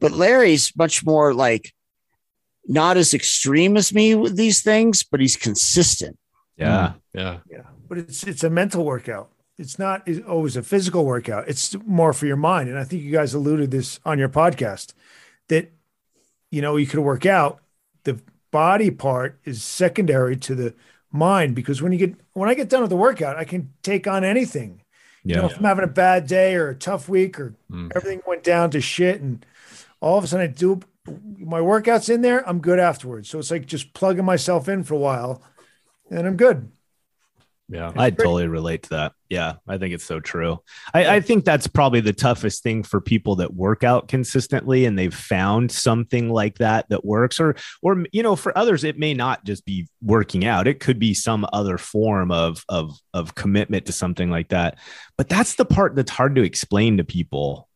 But Larry's much more like not as extreme as me with these things, but he's consistent. yeah. Mm-hmm. Yeah. Yeah, but it's it's a mental workout. It's not always a physical workout. It's more for your mind. And I think you guys alluded this on your podcast that you know you could work out. The body part is secondary to the mind because when you get when I get done with the workout, I can take on anything. You know, Yeah. if I'm having a bad day or a tough week or Mm. everything went down to shit and all of a sudden I do my workouts in there, I'm good afterwards. So it's like just plugging myself in for a while and I'm good. Yeah. I totally relate to that. Yeah, I think it's so true. I, I think that's probably the toughest thing for people that work out consistently and they've found something like that that works. Or, or you know, for others, it may not just be working out. It could be some other form of of of commitment to something like that. But that's the part that's hard to explain to people.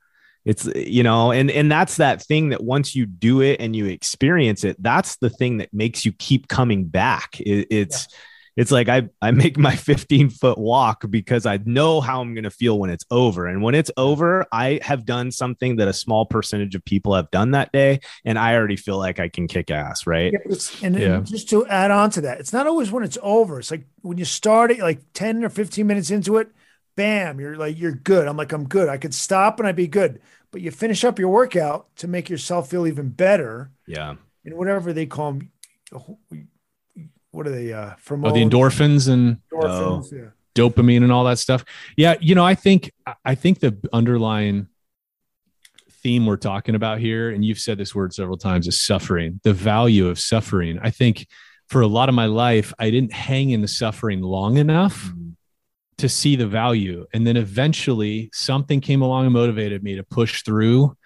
It's you know, and and that's that thing that once you do it and you experience it, that's the thing that makes you keep coming back. It, it's it's like I, I make my 15 foot walk because I know how I'm going to feel when it's over. And when it's over, I have done something that a small percentage of people have done that day. And I already feel like I can kick ass. Right. Yeah, and, and Yeah. just to add on to that, it's not always when it's over. It's like when you start it, like 10 or 15 minutes into it, bam, you're like, you're good. I'm like, I'm good. I could stop and I'd be good. But you finish up your workout to make yourself feel even better Yeah. and whatever they call them. What are they? Uh, from Oh, the endorphins and endorphins. Yeah. dopamine and all that stuff. Yeah, you know, I think I think the underlying theme we're talking about here, and you've said this word several times, is suffering. The value of suffering. I think for a lot of my life, I didn't hang in the suffering long enough to see the value, and then eventually something came along and motivated me to push through.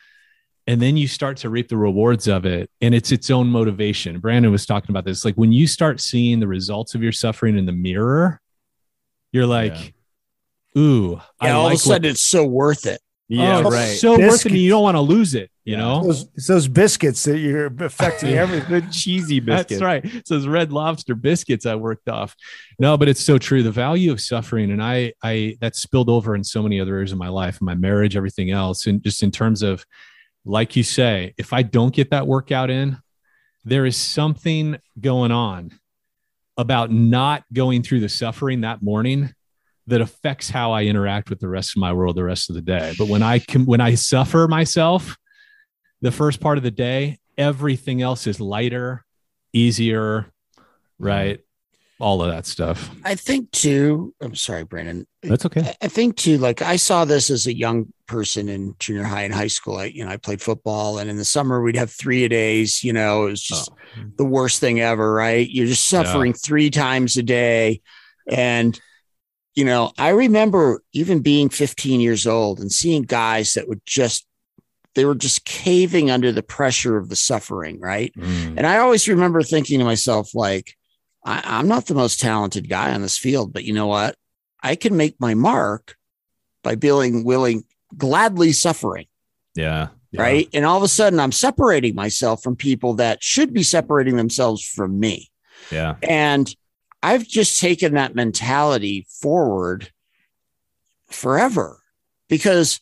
And then you start to reap the rewards of it, and it's its own motivation. Brandon was talking about this. Like when you start seeing the results of your suffering in the mirror, you're like, ooh, Yeah, all like of a sudden it's so worth it. Yeah. oh, right. it's so worth it. and You don't want to lose it, you Yeah. know? Those, it's those biscuits that you're affecting everything. the cheesy biscuit. That's right. It's those red lobster biscuits I worked off. No, but it's so true. The value of suffering, and I, I that spilled over in so many other areas of my life, my marriage, everything else, and just in terms of, like you say, if I don't get that workout in, there is something going on about not going through the suffering that morning that affects how I interact with the rest of my world the rest of the day. But when I can, when I suffer myself, the first part of the day, everything else is lighter, easier, right? All of that stuff. I think too. I'm sorry, Brandon. That's okay. I- think too, like I saw this as a young person in junior high and high school. I, you know, I played football and in the summer we'd have three a days, you know, it was just the worst thing ever, right? You're just suffering three times a day. And, you know, I remember even being 15 years old and seeing guys that would just, they were just caving under the pressure of the suffering, right? Mm. And I always remember thinking to myself, like, I, I'm not the most talented guy on this field, but you know what? I can make my mark by being willing, gladly suffering, Yeah. yeah. right? And all of a sudden, I'm separating myself from people that should be separating themselves from me. Yeah. And I've just taken that mentality forward forever because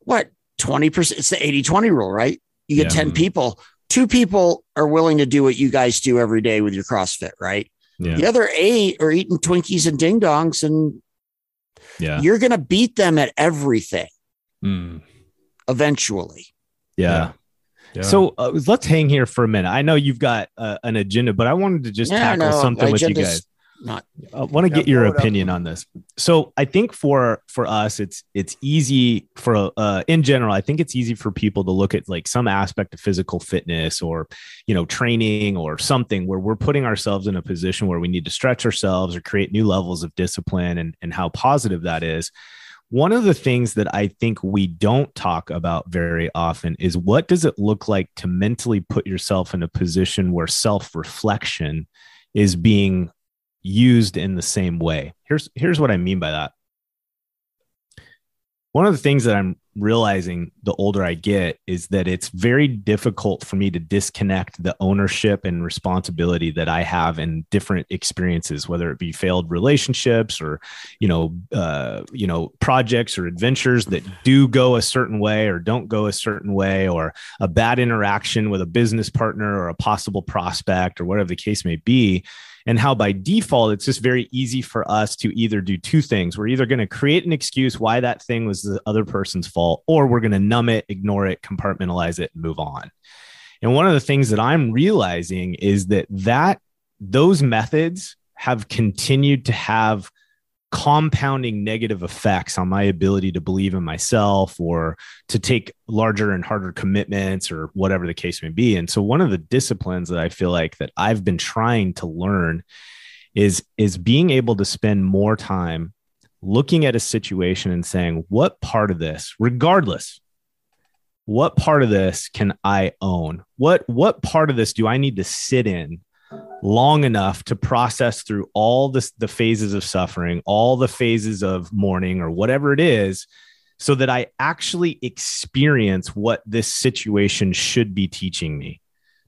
what 20%, it's the 80 20 rule, right? You get Yeah. 10 mm-hmm. people, two people are willing to do what you guys do every day with your CrossFit, right? Yeah. The other eight are eating Twinkies and ding dongs, and Yeah. you're going to beat them at everything Mm. eventually. Yeah. Yeah. So uh, let's hang here for a minute. I know you've got uh, an agenda, but I wanted to just Yeah, tackle no, something with you guys. Not I want to get your it up. opinion on this. So I think for for us, it's it's easy for uh, in general. I think it's easy for people to look at like some aspect of physical fitness or you know training or something where we're putting ourselves in a position where we need to stretch ourselves or create new levels of discipline and and how positive that is. One of the things that I think we don't talk about very often is what does it look like to mentally put yourself in a position where self reflection is being used in the same way. Here's here's what I mean by that. One of the things that I'm realizing the older I get is that it's very difficult for me to disconnect the ownership and responsibility that I have in different experiences, whether it be failed relationships or you know uh, you know projects or adventures that do go a certain way or don't go a certain way, or a bad interaction with a business partner or a possible prospect or whatever the case may be and how by default it's just very easy for us to either do two things. We're either going to create an excuse why that thing was the other person's fault or we're going to numb it ignore it compartmentalize it and move on. And one of the things that i'm realizing is that that those methods have continued to have compounding negative effects on my ability to believe in myself or to take larger and harder commitments or whatever the case may be. And so one of the disciplines that i feel like that i've been trying to learn is is being able to spend more time looking at a situation and saying what part of this regardless what part of this can i own? What what part of this do i need to sit in long enough to process through all this, the phases of suffering, all the phases of mourning, or whatever it is, so that I actually experience what this situation should be teaching me.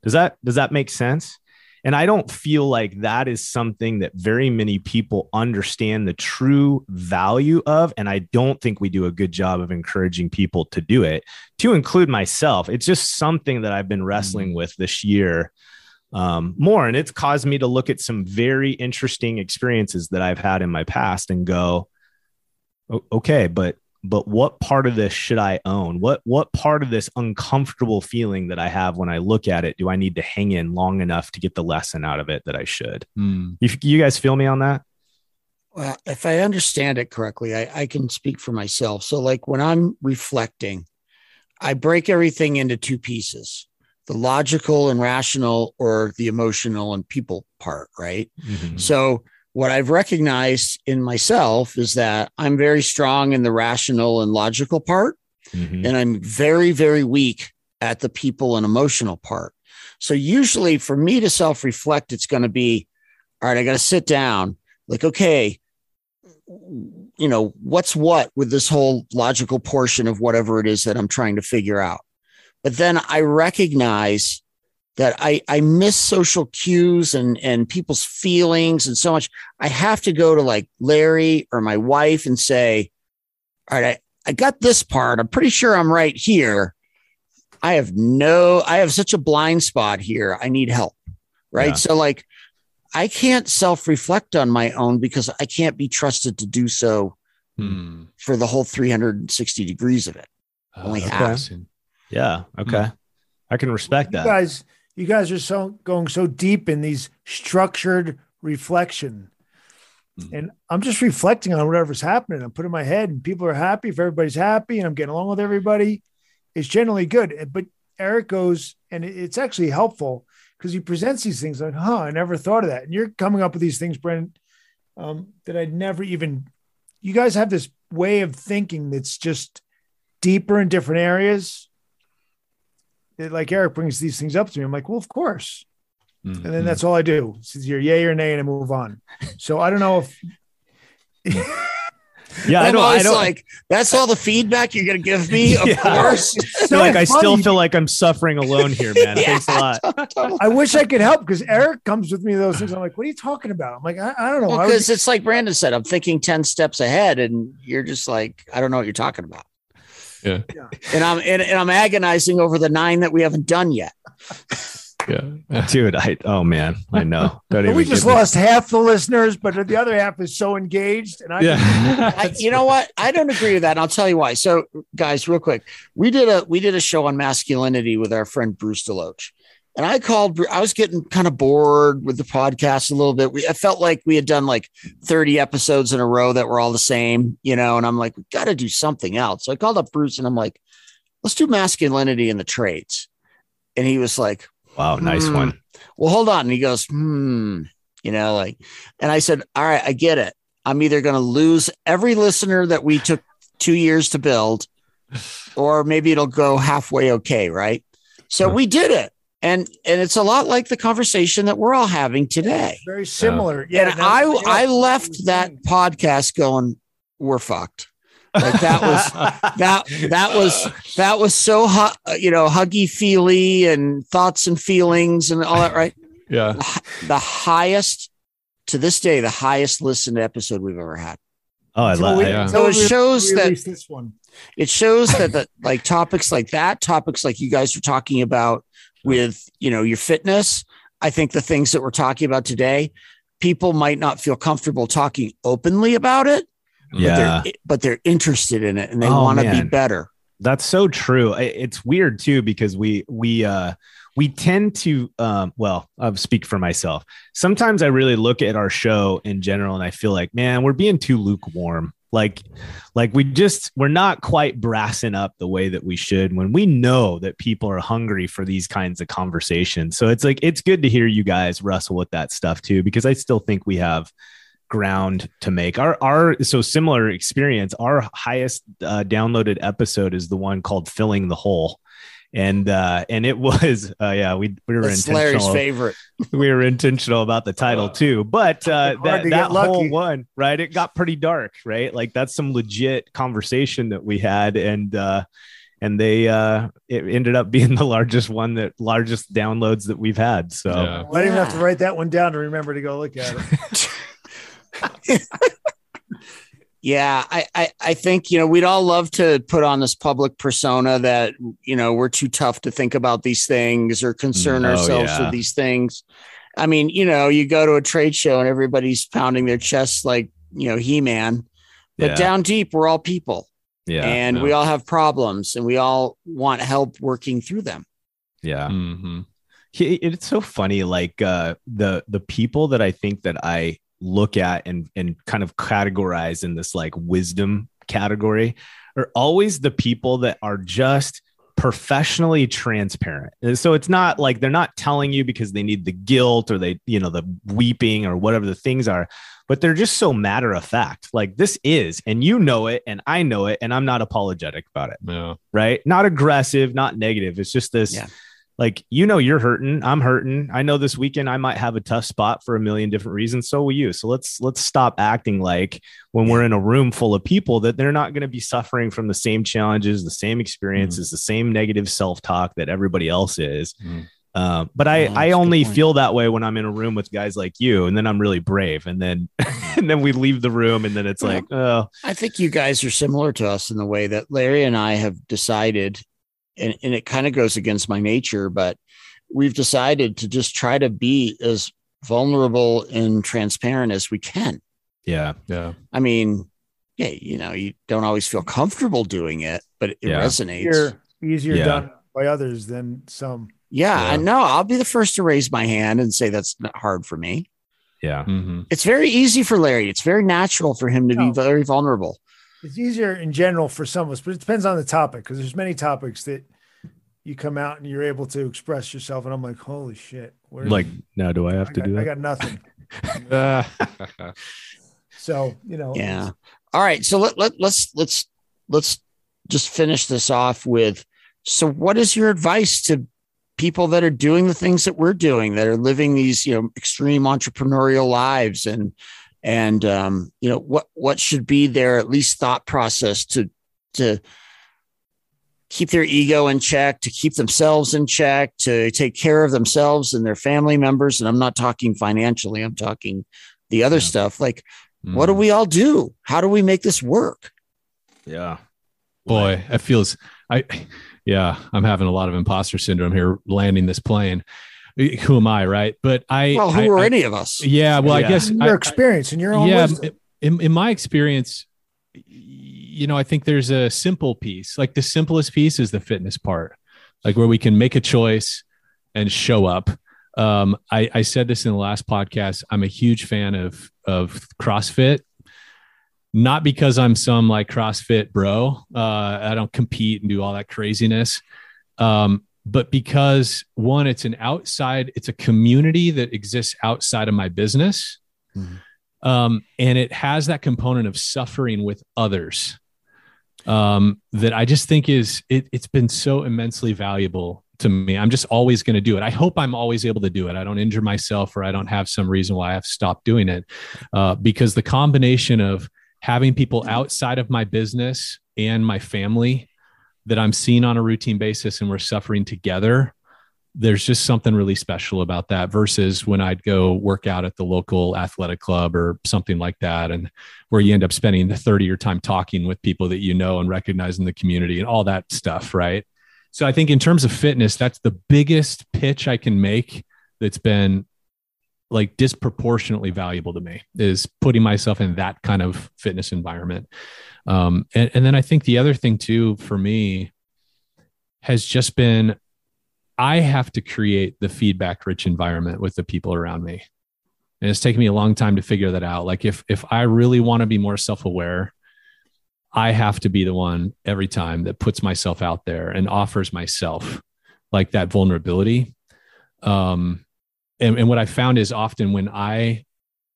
Does that does that make sense? And I don't feel like that is something that very many people understand the true value of. And I don't think we do a good job of encouraging people to do it, to include myself. It's just something that I've been wrestling mm-hmm. with this year um, more. And it's caused me to look at some very interesting experiences that I've had in my past and go, okay, but but what part of this should I own? What what part of this uncomfortable feeling that I have when I look at it do I need to hang in long enough to get the lesson out of it that I should? Mm. You, you guys feel me on that? Well, if I understand it correctly, I, I can speak for myself. So, like when I'm reflecting, I break everything into two pieces the logical and rational, or the emotional and people part, right? So, what I've recognized in myself is that I'm very strong in the rational and logical part, Mhm. and I'm very, very weak at the people and emotional part. So, usually for me to self reflect, it's going to be all right, I got to sit down, like, okay, you know, what's what with this whole logical portion of whatever it is that I'm trying to figure out. But then I recognize that I, I miss social cues and, and people's feelings and so much. I have to go to like Larry or my wife and say, all right, I, I got this part. I'm pretty sure I'm right here. I have no, I have such a blind spot here. I need help. Right. Yeah. So, like, I can't self reflect on my own because I can't be trusted to do so Mm. for the whole 360 degrees of it. Only Uh, half. interesting. Yeah. Okay. I can respect You that. guys, you guys are so going so deep in these structured reflection. Mm. And I'm just reflecting on whatever's happening. I'm putting my head and people are happy. If everybody's happy and I'm getting along with everybody, it's generally good. But Eric goes, and it's actually helpful because he presents these things like, huh, I never thought of that. And you're coming up with these things, Brent, um, that I'd never even, you guys have this way of thinking that's just deeper in different areas it, like Eric brings these things up to me. I'm like, well, of course. Mhm. And then that's all I do. It's either yay or nay, and I move on. So I don't know if Yeah, I I'm don't. I don't. like, that's all the feedback you're going to give me? Of Yeah. course. feel like I still feel like I'm suffering alone here, man. Yeah. Thanks a lot. I wish I could help because Eric comes with me those things. I'm like, what are you talking about? I'm like, I, I don't know. I was- Because it's like Brandon said, I'm thinking 10 steps ahead, and you're just like, I don't know what you're talking about. Yeah. Yeah. And I'm and, and I'm agonizing over the nine that we haven't done yet. Yeah. Dude, I oh man, I know. Don't even we just get me- lost half the listeners, but the other half is so engaged. And I, Yeah. I, you know what? I don't agree with that. And I'll tell you why. So, guys, real quick, we did a we did a show on masculinity with our friend Bruce Deloach. And I called, I was getting kind of bored with the podcast a little bit. We, I felt like we had done like 30 episodes in a row that were all the same, you know, and I'm like, we got to do something else. So I called up Bruce and I'm like, let's do masculinity in the trades. And he was like, Wow, nice Hmm. one. well, hold on. And he goes, hmm, you know, like, and I said, all right, I get it. I'm either going to lose every listener that we took two years to build, or maybe it'll go halfway okay. Right. So Huh. we did it. And, and it's a lot like the conversation that we're all having today. very similar. Yeah. and I, yeah, I left that saying. podcast going, we're fucked. Like that was, that that was that was so hu- you know huggy feely and thoughts and feelings and all that right Yeah. the the highest to this day the highest listened episode we've ever had Oh, I Until love we- yeah. So it shows that- this one. it shows that the like topics like that topics like you guys are talking about with you know your fitness i think the things that we're talking about today people might not feel comfortable talking openly about it Yeah. but they're but they're interested in it and they Oh, want to be better That's so true. It's weird too because we we uh we tend to um well, I'll speak for myself. Sometimes I really look at our show in general and I feel like, man, we're being too lukewarm. Like like we just we're not quite brassing up the way that we should when we know that people are hungry for these kinds of conversations. So it's like it's good to hear you guys wrestle with that stuff too because I still think we have ground to make. Our our so similar experience. Our highest uh, downloaded episode is the one called "Filling the Hole," and uh, and it was uh, yeah we we were that's larry's intentional favorite we were intentional about the title too. But uh, that to that get lucky. whole one right, it got pretty dark. Right, like that's some legit conversation that we had and. uh and they uh it ended up being the largest one that largest downloads that we've had so Yeah. I didn't even have to write that one down to remember to go look at it. Yeah, I, I I think you know we'd all love to put on this public persona that you know we're too tough to think about these things or concern Mm, oh, ourselves yeah. with these things. I mean, you know, you go to a trade show and everybody's pounding their chests like you know He Man, but yeah, down deep we're all people yeah and we all have problems and we all want help working through them. yeah Mhm. It's so funny like uh the the people that i think that i look at and and kind of categorize in this like wisdom category are always the people that are just professionally transparent And so it's not like they're not telling you because they need the guilt or they you know the weeping or whatever the things are but they're just so matter of fact like this is and you know it and i know it and i'm not apologetic about it Yeah. right? Not aggressive, not negative. It's just this Yeah. Like, you know, you're hurting. I'm hurting. I know this weekend I might have a tough spot for a million different reasons. So will you. So let's let's stop acting like when we're in a room full of people that they're not going to be suffering from the same challenges, the same experiences, the same negative self-talk that everybody else is. Mm. Um, but I, I only feel that way when I'm in a room with guys like you, and then I'm really brave, and then and then we leave the room, and then it's Yeah. like, oh, I think you guys are similar to us in the way that Larry and I have decided, and, and it kind of goes against my nature, but we've decided to just try to be as vulnerable and transparent as we can. yeah, Yeah. I mean, yeah, you know, you don't always feel comfortable doing it, but it Yeah. resonates. Easier, easier Yeah. done by others than some. yeah, Yeah. I know. I'll be the first to raise my hand and say that's not hard for me. yeah, Mhm. It's very easy for Larry. It's very natural for him to be very vulnerable. It's easier in general for some of us, but it depends on the topic because there's many topics that you come out and you're able to express yourself, and I'm like, holy shit! Where like now do I have I to got, do that? I got nothing. So you know, Yeah. All right. So let, let let's let's let's just finish this off with So, what is your advice to people that are doing the things that we're doing, that are living these, you know, extreme entrepreneurial lives, and and um, you know what what should be their at least thought process to to keep their ego in check, to keep themselves in check, to take care of themselves and their family members. And I'm not talking financially, I'm talking the other yeah. stuff. Like, mm. what do we all do? How do we make this work? Yeah. Boy, it feels I yeah, I'm having a lot of imposter syndrome here landing this plane. Who am I, right? But I Well, who I, are I, any of us? Yeah, well, yeah. I guess in your experience and your own yeah, wisdom. In, in my experience, you know, I think there's a simple piece. Like the simplest piece is the fitness part, like where we can make a choice and show up. Um, I, I said this in the last podcast. I'm a huge fan of of CrossFit not because I'm some like CrossFit bro. Uh, I don't compete and do all that craziness. Um, but because one, it's an outside, it's a community that exists outside of my business. Mm-hmm. Um, and it has that component of suffering with others um, that I just think is it, it's been so immensely valuable to me. I'm just always going to do it. I hope I'm always able to do it. I don't injure myself or I don't have some reason why I have stopped doing it uh, because the combination of having people outside of my business and my family that I'm seeing on a routine basis and we're suffering together. There's just something really special about that versus when I'd go work out at the local athletic club or something like that. And where you end up spending the 30 year time talking with people that you know and recognizing the community and all that stuff. Right. So I think in terms of fitness, that's the biggest pitch I can make that's been like disproportionately valuable to me is putting myself in that kind of fitness environment. Um, and, and then I think the other thing too for me has just been I have to create the feedback rich environment with the people around me. And it's taken me a long time to figure that out. Like if if I really want to be more self-aware, I have to be the one every time that puts myself out there and offers myself like that vulnerability. Um, and, and what I found is often when I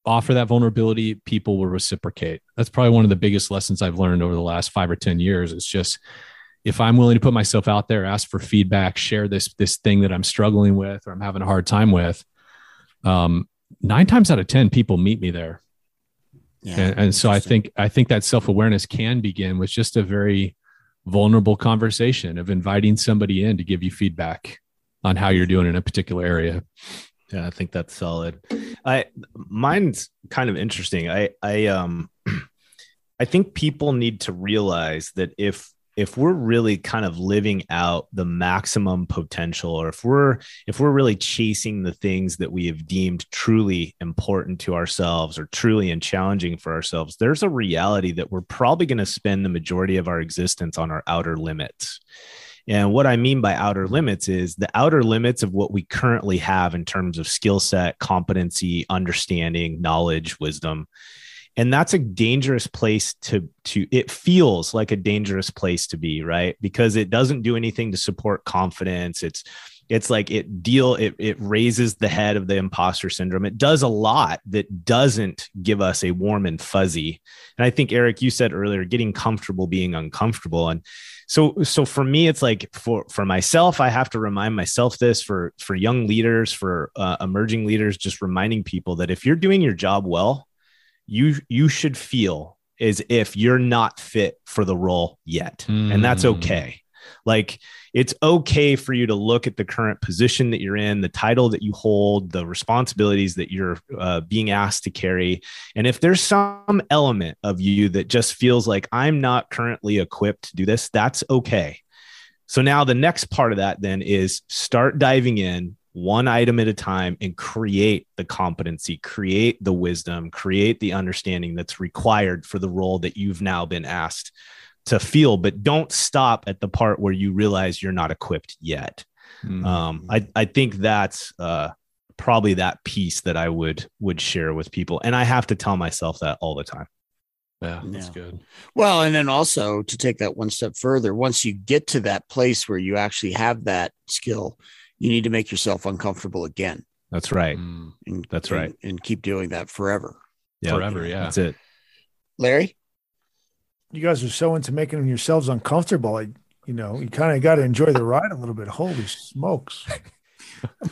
offer that vulnerability, people will reciprocate. That's probably one of the biggest lessons I've learned over the last five or 10 years. It's just if I'm willing to put myself out there, ask for feedback, share this this thing that I'm struggling with or I'm having a hard time with, um, nine times out of 10, people meet me there. Yeah, and, and so I think I think that self-awareness can begin with just a very vulnerable conversation of inviting somebody in to give you feedback on how you're doing in a particular area. Yeah, I think that's solid. I mine's kind of interesting. I I um I think people need to realize that if if we're really kind of living out the maximum potential or if we're if we're really chasing the things that we have deemed truly important to ourselves or truly and challenging for ourselves there's a reality that we're probably going to spend the majority of our existence on our outer limits and what I mean by outer limits is the outer limits of what we currently have in terms of skill set, competency, understanding, knowledge, wisdom. And that's a dangerous place to to it feels like a dangerous place to be, right? Because it doesn't do anything to support confidence. It's it's like it deal it it raises the head of the imposter syndrome it does a lot that doesn't give us a warm and fuzzy and i think eric you said earlier getting comfortable being uncomfortable and so so for me it's like for for myself i have to remind myself this for for young leaders for uh, emerging leaders just reminding people that if you're doing your job well you you should feel as if you're not fit for the role yet mm. and that's mm. okay like it's okay for you to look at the current position that you're in, the title that you hold, the responsibilities that you're uh, being asked to carry. And if there's some element of you that just feels like I'm not currently equipped to do this, that's okay. So now the next part of that then is start diving in one item at a time and create the competency, create the wisdom, create the understanding that's required for the role that you've now been asked to feel, but don't stop at the part where you realize you're not equipped yet. Mm-hmm. Um, I, I think that's uh, probably that piece that I would would share with people, and I have to tell myself that all the time. Yeah, that's yeah. good. Well, and then also to take that one step further, once you get to that place where you actually have that skill, you need to make yourself uncomfortable again. That's right. Mm. And, that's right. And, and, keep doing that forever. Yep. Forever. Yeah. That's it. Larry? You guys are so into making yourselves uncomfortable. I you know, you kind of got to enjoy the ride a little bit. Holy smokes.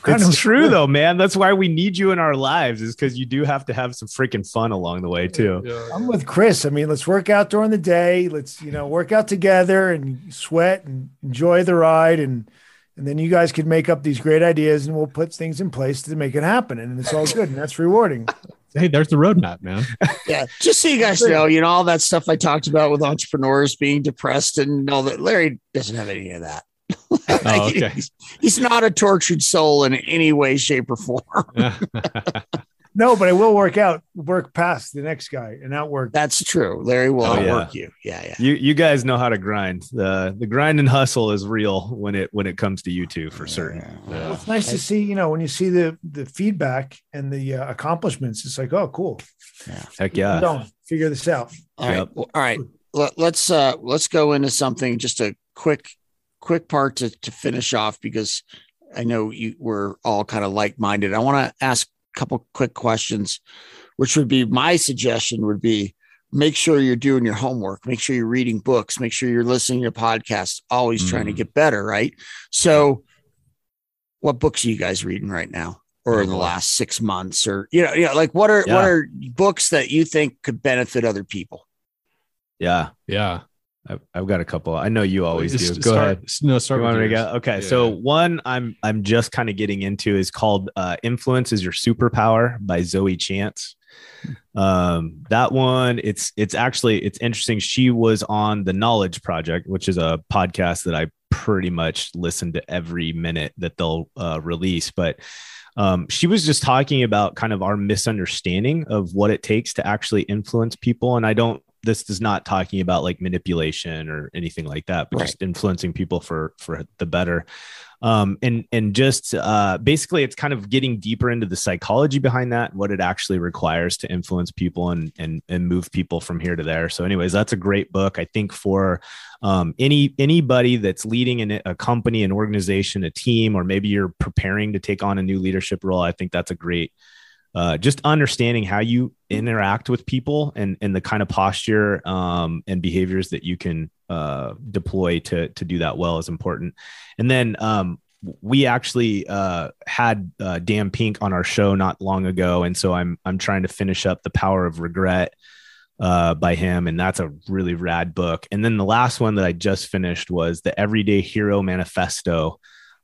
kind It's true though, man. That's why we need you in our lives, is because you do have to have some freaking fun along the way too. I'm with Chris. I mean, let's work out during the day. Let's, you know, work out together and sweat and enjoy the ride. And, and then you guys could make up these great ideas and we'll put things in place to make it happen. And it's all good. And that's rewarding. Hey, there's the roadmap, man. Yeah, just so you guys know, you know all that stuff I talked about with entrepreneurs being depressed and all that. Larry doesn't have any of that. Oh, okay. he's, he's not a tortured soul in any way, shape, or form. No, but I will work out, work past the next guy and outwork. That's true. Larry will Oh, yeah. outwork you. Yeah, yeah. You you guys know how to grind. The the grind and hustle is real when it when it comes to you two for certain. Well, it's nice to see, you know, when you see the the feedback and the uh, accomplishments, it's like, oh, cool. Heck yeah. Don't figure this out. All right. Yep. Well, all right. Let, let's uh let's go into something just a quick quick part to to finish off because I know you we're all kind of like minded. I want to ask a couple quick questions, which would be my suggestion would be make sure you're doing your homework, make sure you're reading books, make sure you're listening to podcasts, always trying to Mm. get better, right? So what books are you guys reading right now? Or in the Oh, last six months, or you know, you know, like what are Yeah. what are books that you think could benefit other people? Yeah. Yeah. I've, I've got a couple. I know you always Just do. Go start- ahead. No, start You with want to go? Okay, Yeah. so one I'm I'm just kind of getting into is called uh, "Influence Is Your Superpower" by Zoe Chance. Um, that one, it's it's actually it's interesting. She was on the Knowledge Project, which is a podcast that I pretty much listen to every minute that they'll uh, release. But um, she was just talking about kind of our misunderstanding of what it takes to actually influence people, and I don't. This is not talking about like manipulation or anything like that, but Right. just influencing people for for the better um, and and just uh, basically it's kind of getting deeper into the psychology behind that what it actually requires to influence people and and and move people from here to there so anyways that's a great book i think for um, any anybody that's leading in a company an organization a team or maybe you're preparing to take on a new leadership role i think that's a great uh, just understanding how you interact with people and and the kind of posture um, and behaviors that you can uh, deploy to to do that well is important. And then um, we actually uh, had uh, Dan Pink on our show not long ago, and so I'm I'm trying to finish up the Power of Regret uh, by him, and that's a really rad book. And then the last one that I just finished was the Everyday Hero Manifesto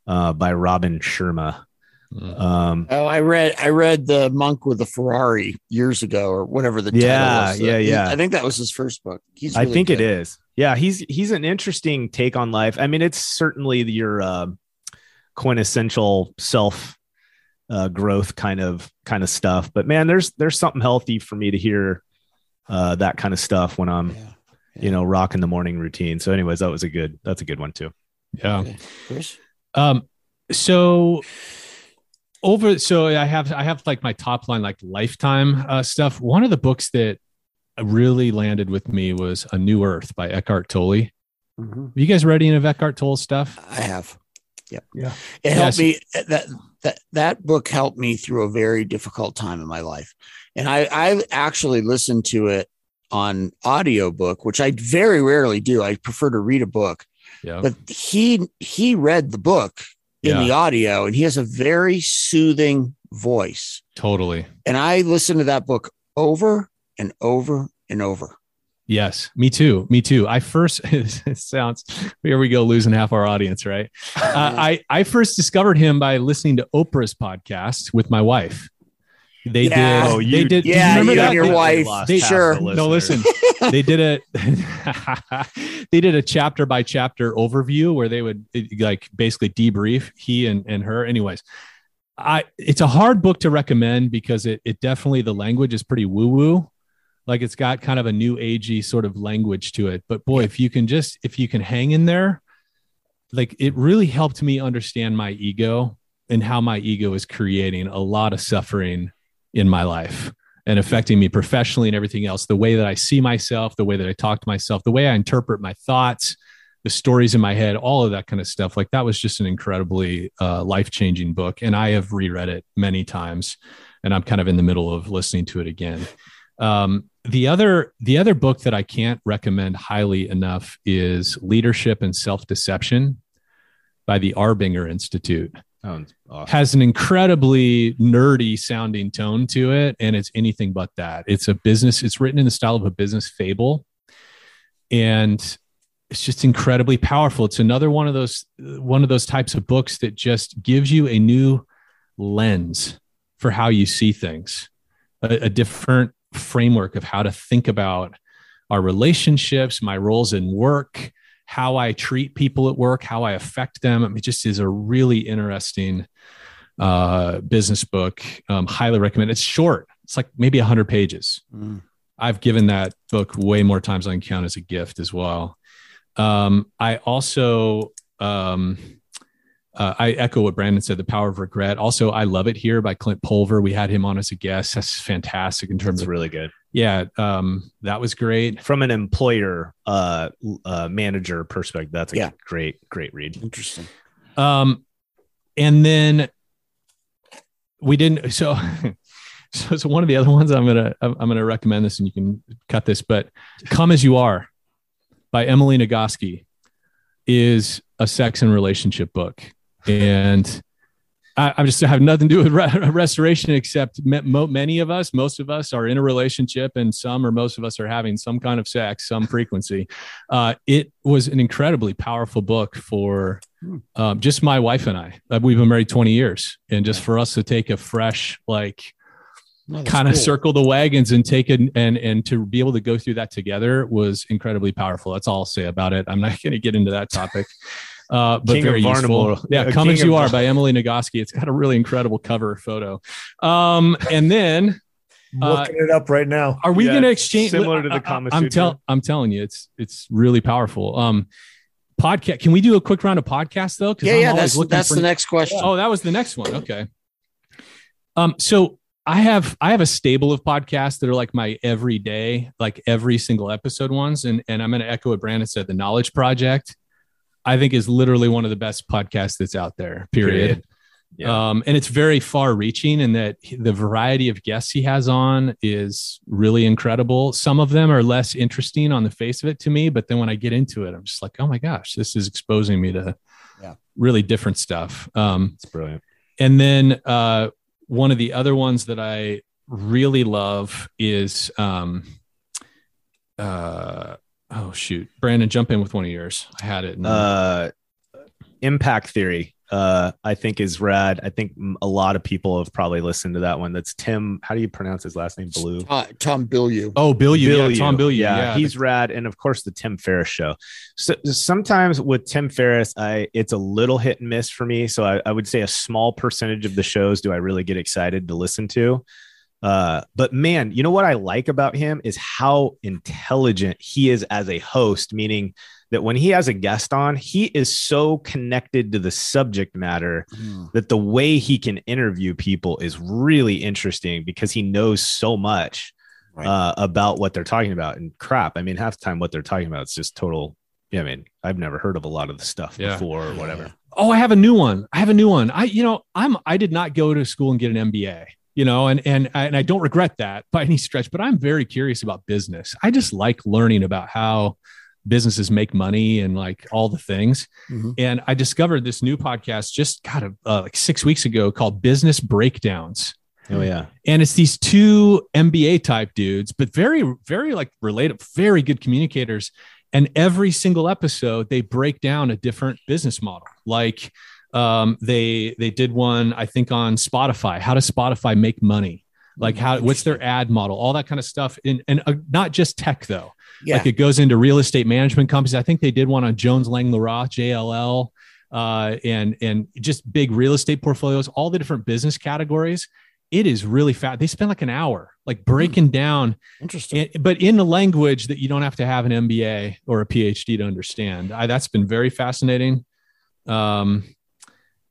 uh, by Robin Sharma. Mm. Um, Oh, I read I read the monk with the Ferrari years ago, or whatever the Yeah, title was. yeah, He- yeah. I think that was his first book. He's I think good. it is. Yeah, he's he's an interesting take on life. I mean, it's certainly your uh, quintessential self uh, growth kind of kind of stuff. But man, there's there's something healthy for me to hear uh, that kind of stuff when I'm Yeah. you know rocking the morning routine. So, anyways, that was a good that's a good one too. Yeah. Okay. Chris? Um, so over, so I have, I have like my top line, like lifetime uh, stuff. One of the books that really landed with me was A New Earth by Eckhart Tolle. Have you guys read any of Eckhart Tolle's stuff? I have. Yep. Yeah. It helped Yes. me that that that book helped me through a very difficult time in my life. And I I actually listened to it on audiobook, which I very rarely do. I prefer to read a book. Yeah. But he he read the book in Yeah. the audio and he has a very soothing voice. Totally. And I listened to that book over and over and over. Yes, me too. Me too. I first it sounds here we go losing half our audience, right? Uh, I I first discovered him by listening to Oprah's podcast with my wife. They Yeah. did. Oh, they you- did. do yeah, remember you that? and your They- wife. lost They- sure. No, listen. they did a they did a chapter by chapter overview where they would like basically debrief he and, and her anyways i it's a hard book to recommend because it, it definitely the language is pretty woo woo like it's got kind of a new agey sort of language to it but boy if you can just if you can hang in there like it really helped me understand my ego and how my ego is creating a lot of suffering in my life and affecting me professionally and everything else. The way that i see myself the way that i talk to myself the way i interpret my thoughts the stories in my head all of that kind of stuff like that was just an incredibly uh, life-changing book. And i have reread it many times and i'm kind of in the middle of listening to it again. Um, the other the other book that I can't recommend highly enough is Leadership and Self Deception by the Arbinger Institute. Awesome. Has an incredibly nerdy sounding tone to it, and it's anything but that. It's a business. It's written in the style of a business fable, and it's just incredibly powerful. It's another one of those one of those types of books that just gives you a new lens for how you see things, a, a different framework of how to think about our relationships, my roles in work, how I treat people at work, how I affect them. I mean, it just is a really interesting uh, business book. Um, highly recommend. It's short. It's like maybe hundred pages. Mm. I've given that book way more times than I can count as a gift as well. Um, I also um, uh, I echo what Brandon said. The power of regret. Also, I love it here by Clint Pulver. We had him on as a guest. That's fantastic in terms It's of really good yeah. Um, that was great. from an employer uh, uh manager perspective. That's a Yeah. great great read. Interesting. Um, and then we didn't. So, so, so one of the other ones I'm gonna I'm I'm gonna recommend this, and you can cut this. But "Come as You Are" by Emily Nagoski is a sex and relationship book, and I, I just have nothing to do with re- restoration, except ma- mo- many of us, most of us, are in a relationship, and some or most of us are having some kind of sex, some frequency. Uh, it was an incredibly powerful book for um, just my wife and I. Uh, we've been married 20 years, and just for us to take a fresh, like, No, kind of cool. circle the wagons and take it and and to be able to go through that together was incredibly powerful. That's all I'll say about it. I'm not going to get into that topic. Uh, but King of very useful. Yeah, Uh, "Come King as You of- Are" by Emily Nagoski. It's got a really incredible cover photo. Um, and then I'm Uh, looking it up right now. are we Yeah, going to exchange? similar to the I- I- Kama I'm Sutra. telling. I'm telling you, it's it's really powerful. Um, podcast. Can we do a quick round of podcasts though? 'Cause Yeah, I'm yeah. That's that's for- the next question. Oh, that was the next one. Okay. Um, so I have I have a stable of podcasts that are like my everyday, like every single episode ones, and and I'm going to echo what Brandon said. The Knowledge Project, I think, is literally one of the best podcasts that's out there. Period. Period. Yeah. Um, and it's very far reaching in that the variety of guests he has on is really incredible. Some of them are less interesting on the face of it to me, but then when I get into it, I'm just like, oh my gosh, this is exposing me to Yeah. really different stuff. Um, It's brilliant. and then uh, one of the other ones that I really love is um, uh, oh shoot, Brandon, jump in with one of yours. I had it. and- Uh, impact theory. Uh, I think is rad. I think a lot of people have probably listened to that one. That's Tim. How do you pronounce his last name? Blue. Uh, Tom Bilyeu. oh, Bill, you, yeah, Tom Bill, yeah, yeah, he's rad, and of course the Tim Ferriss show. So sometimes with Tim Ferriss, I it's a little hit and miss for me. So I, I would say a small percentage of the shows do I really get excited to listen to. Uh, but man, you know what I like about him is how intelligent he is as a host, meaning that when he has a guest on, he is so connected to the subject matter Mm. that the way he can interview people is really interesting because he knows so much Right. uh, about what they're talking about. And crap, I mean, half the time what they're talking about is just total. Yeah, I mean, I've never heard of a lot of the stuff Yeah. before or whatever. Oh, I have a new one. I have a new one. I, you know, I'm I did not go to school and get an MBA. You know, and and and I don't regret that by any stretch. But I'm very curious about business. I just like learning about how businesses make money and like all the things. Mhm. And I discovered this new podcast just kind of uh, like six weeks ago called Business Breakdowns Oh yeah, and it's these two MBA type dudes, but very, very like related, very good communicators. And every single episode, they break down a different business model. Like um, they they did one, I think, on Spotify. How does Spotify make money? Like how what's their ad model? All that kind of stuff. And and uh, not just tech though. Yeah. Like it goes into real estate management companies. I think they did one on Jones Lang LaRoe, JLL, uh, and and just big real estate portfolios, all the different business categories. It is really fast. They spend like an hour, like breaking down, Interesting. and, but in a language that you don't have to have an MBA or a PhD to understand. I, that's been very fascinating. Um,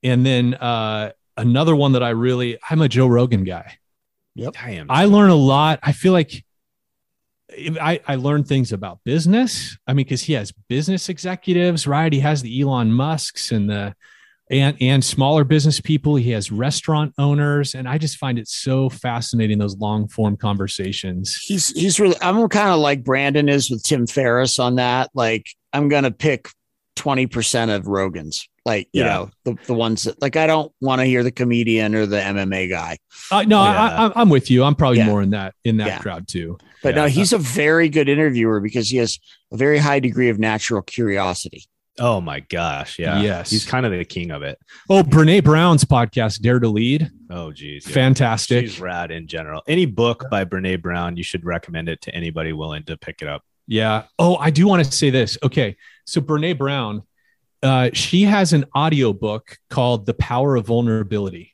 and then uh, another one that I really, I'm a Joe Rogan guy. Yep. I am. I learn a lot. I feel like I, I learn things about business. I mean, because he has business executives, right? He has the Elon Musks and the and and smaller business people. He has restaurant owners, and I just find it so fascinating those long form conversations. He's he's really. I'm kind of like Brandon is with Tim Ferriss on that. Like I'm gonna pick twenty percent of Rogan's. Like you Yeah. know the the ones that like I don't want to hear the comedian or the MMA guy. Uh, no, I, yeah. I, I'm with you. I'm probably Yeah. more in that in that Yeah. crowd too. But Yeah. no, he's a very good interviewer because he has a very high degree of natural curiosity. Oh my gosh. Yeah. Yes. He's kind of the king of it. Oh, Brene Brown's podcast, Dare to Lead, Oh, geez. yeah. fantastic. She's rad in general. Any book by Brene Brown, you should recommend it to anybody willing to pick it up. Yeah. Oh, I do want to say this. Okay. So Brene Brown, uh, she has an audiobook called The Power of Vulnerability.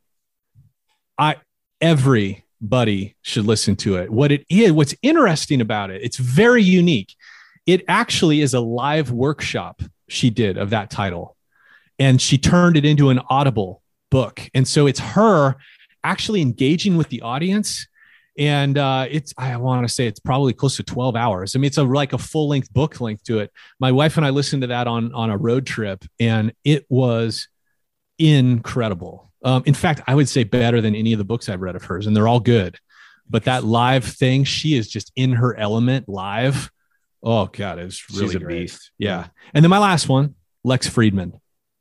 I everybody should listen to it. What it is, what's interesting about it, it's very unique. It actually is a live workshop she did of that title. And she turned it into an audible book. And so it's her actually engaging with the audience and uh, it's i want to say it's probably close to 12 hours. I mean it's a like a full length book length to it. My wife and i listened to that on on a road trip and it was incredible. Um, in fact i would say better than any of the books i've read of hers and they're all good. But that live thing she is just in her element live. Oh god it's really She's a great. beast. yeah. And then my last one lex Fridman.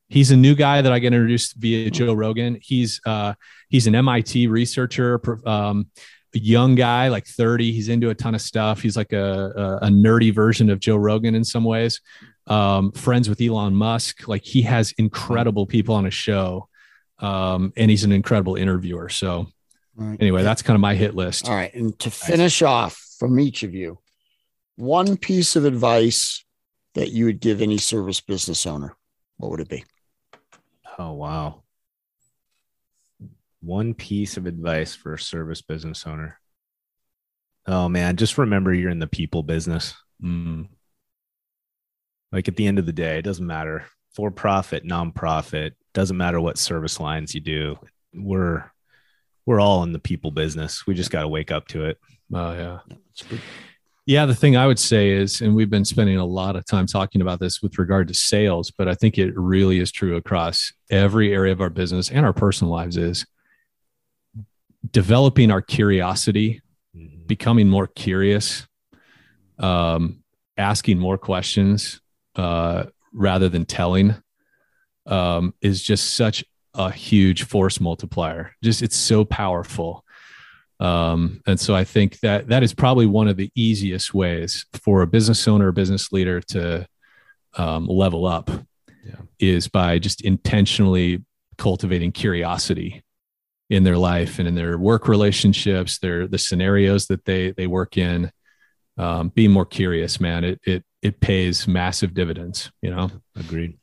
He's a new guy that i get introduced via joe rogan. He's uh he's an mit researcher um young guy, like 30. He's into a ton of stuff. He's like a, a, a nerdy version of Joe Rogan in some ways. Um, friends with Elon Musk. Like he has incredible people on his show. Um, and he's an incredible interviewer. So anyway, that's kind of my hit list. All right. And to finish off from each of you, one piece of advice that you would give any service business owner, what would it be? Oh, wow. One piece of advice for a service business owner. Oh, man. Just remember you're in the people business. Mm. Like at the end of the day, it doesn't matter for profit, nonprofit, doesn't matter what service lines you do. We're, we're all in the people business. We just got to wake up to it. Oh yeah. Yeah, the thing I would say is, and we've been spending a lot of time talking about this with regard to sales, but I think it really is true across every area of our business and our personal lives is developing our curiosity, becoming more curious, um, asking more questions uh, rather than telling um, is just such a huge force multiplier. Just it's so powerful. Um, and so I think that that is probably one of the easiest ways for a business owner or business leader to um, level up Yeah. is by just intentionally cultivating curiosity in their life and in their work relationships, their the scenarios that they they work in. Um, being more curious, man, it it it pays massive dividends. You know. Agreed.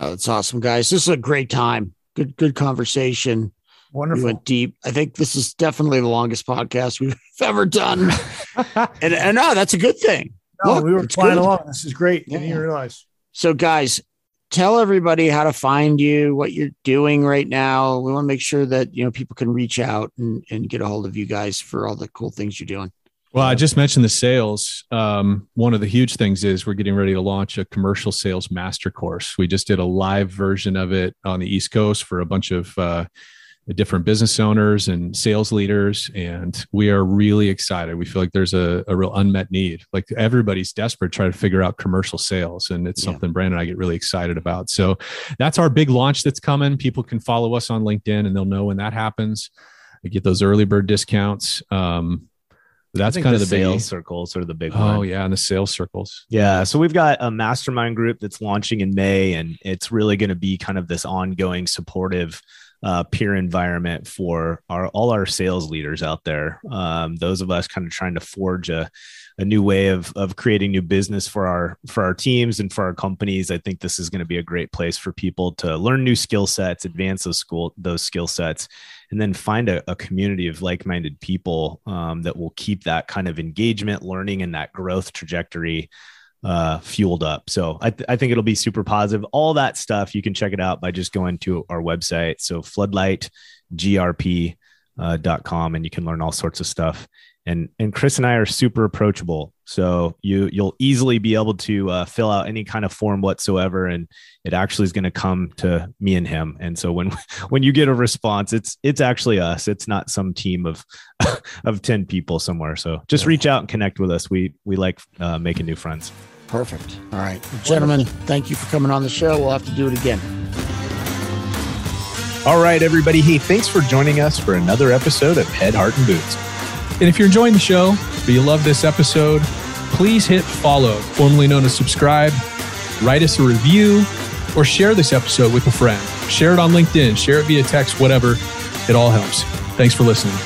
Oh, that's awesome, guys. This is a great time. Good, good conversation. We Wonderful. went deep. I think this is definitely the longest podcast we've ever done. and, and no, that's a good thing. No, Look, we were it's flying good. along. This is great. Didn't even realize. So, guys, tell everybody how to find you, what you're doing right now. We want to make sure that you know people can reach out and, and get a hold of you guys for all the cool things you're doing. Well, I just mentioned the sales. Um, one of the huge things is we're getting ready to launch a commercial sales master course. We just did a live version of it on the East Coast for a bunch of uh, different business owners and sales leaders, and we are really excited. We feel like there's a, a real unmet need. Like everybody's desperate trying to figure out commercial sales, and it's Yeah. something Brandon and I get really excited about. So that's our big launch that's coming. People can follow us on LinkedIn, and they'll know when that happens. We get those early bird discounts. Um, that's I kind of the, sales big circles are the big one. Oh yeah, in the sales circles. Yeah. So we've got a mastermind group that's launching in May, and it's really going to be kind of this ongoing supportive uh, peer environment for our all our sales leaders out there. Um, those of us kind of trying to forge a, a new way of of creating new business for our for our teams and for our companies. I think this is going to be a great place for people to learn new skill sets, advance those school those skill sets, and then find a, a community of like-minded people um, that will keep that kind of engagement, learning, and that growth trajectory uh, fueled up. So I, th- I think it'll be super positive. All that stuff you can check it out by just going to our website. So floodlightgrp. Uh, com and you can learn all sorts of stuff and and Chris and I are super approachable. So you you'll easily be able to uh, fill out any kind of form whatsoever, and it actually is going to come to me and him. And so when when you get a response, it's it's actually us. It's not some team of of ten people somewhere. So just reach out and connect with us. We we like uh, making new friends. Perfect. All right, gentlemen, thank you for coming on the show. We'll have to do it again. All right, everybody. Hey, thanks for joining us for another episode of Head, Heart, and Boots. And if you're enjoying the show, or you love this episode, please hit follow, formerly known as subscribe, write us a review, or share this episode with a friend. Share it on LinkedIn, share it via text, whatever. It all helps. Thanks for listening.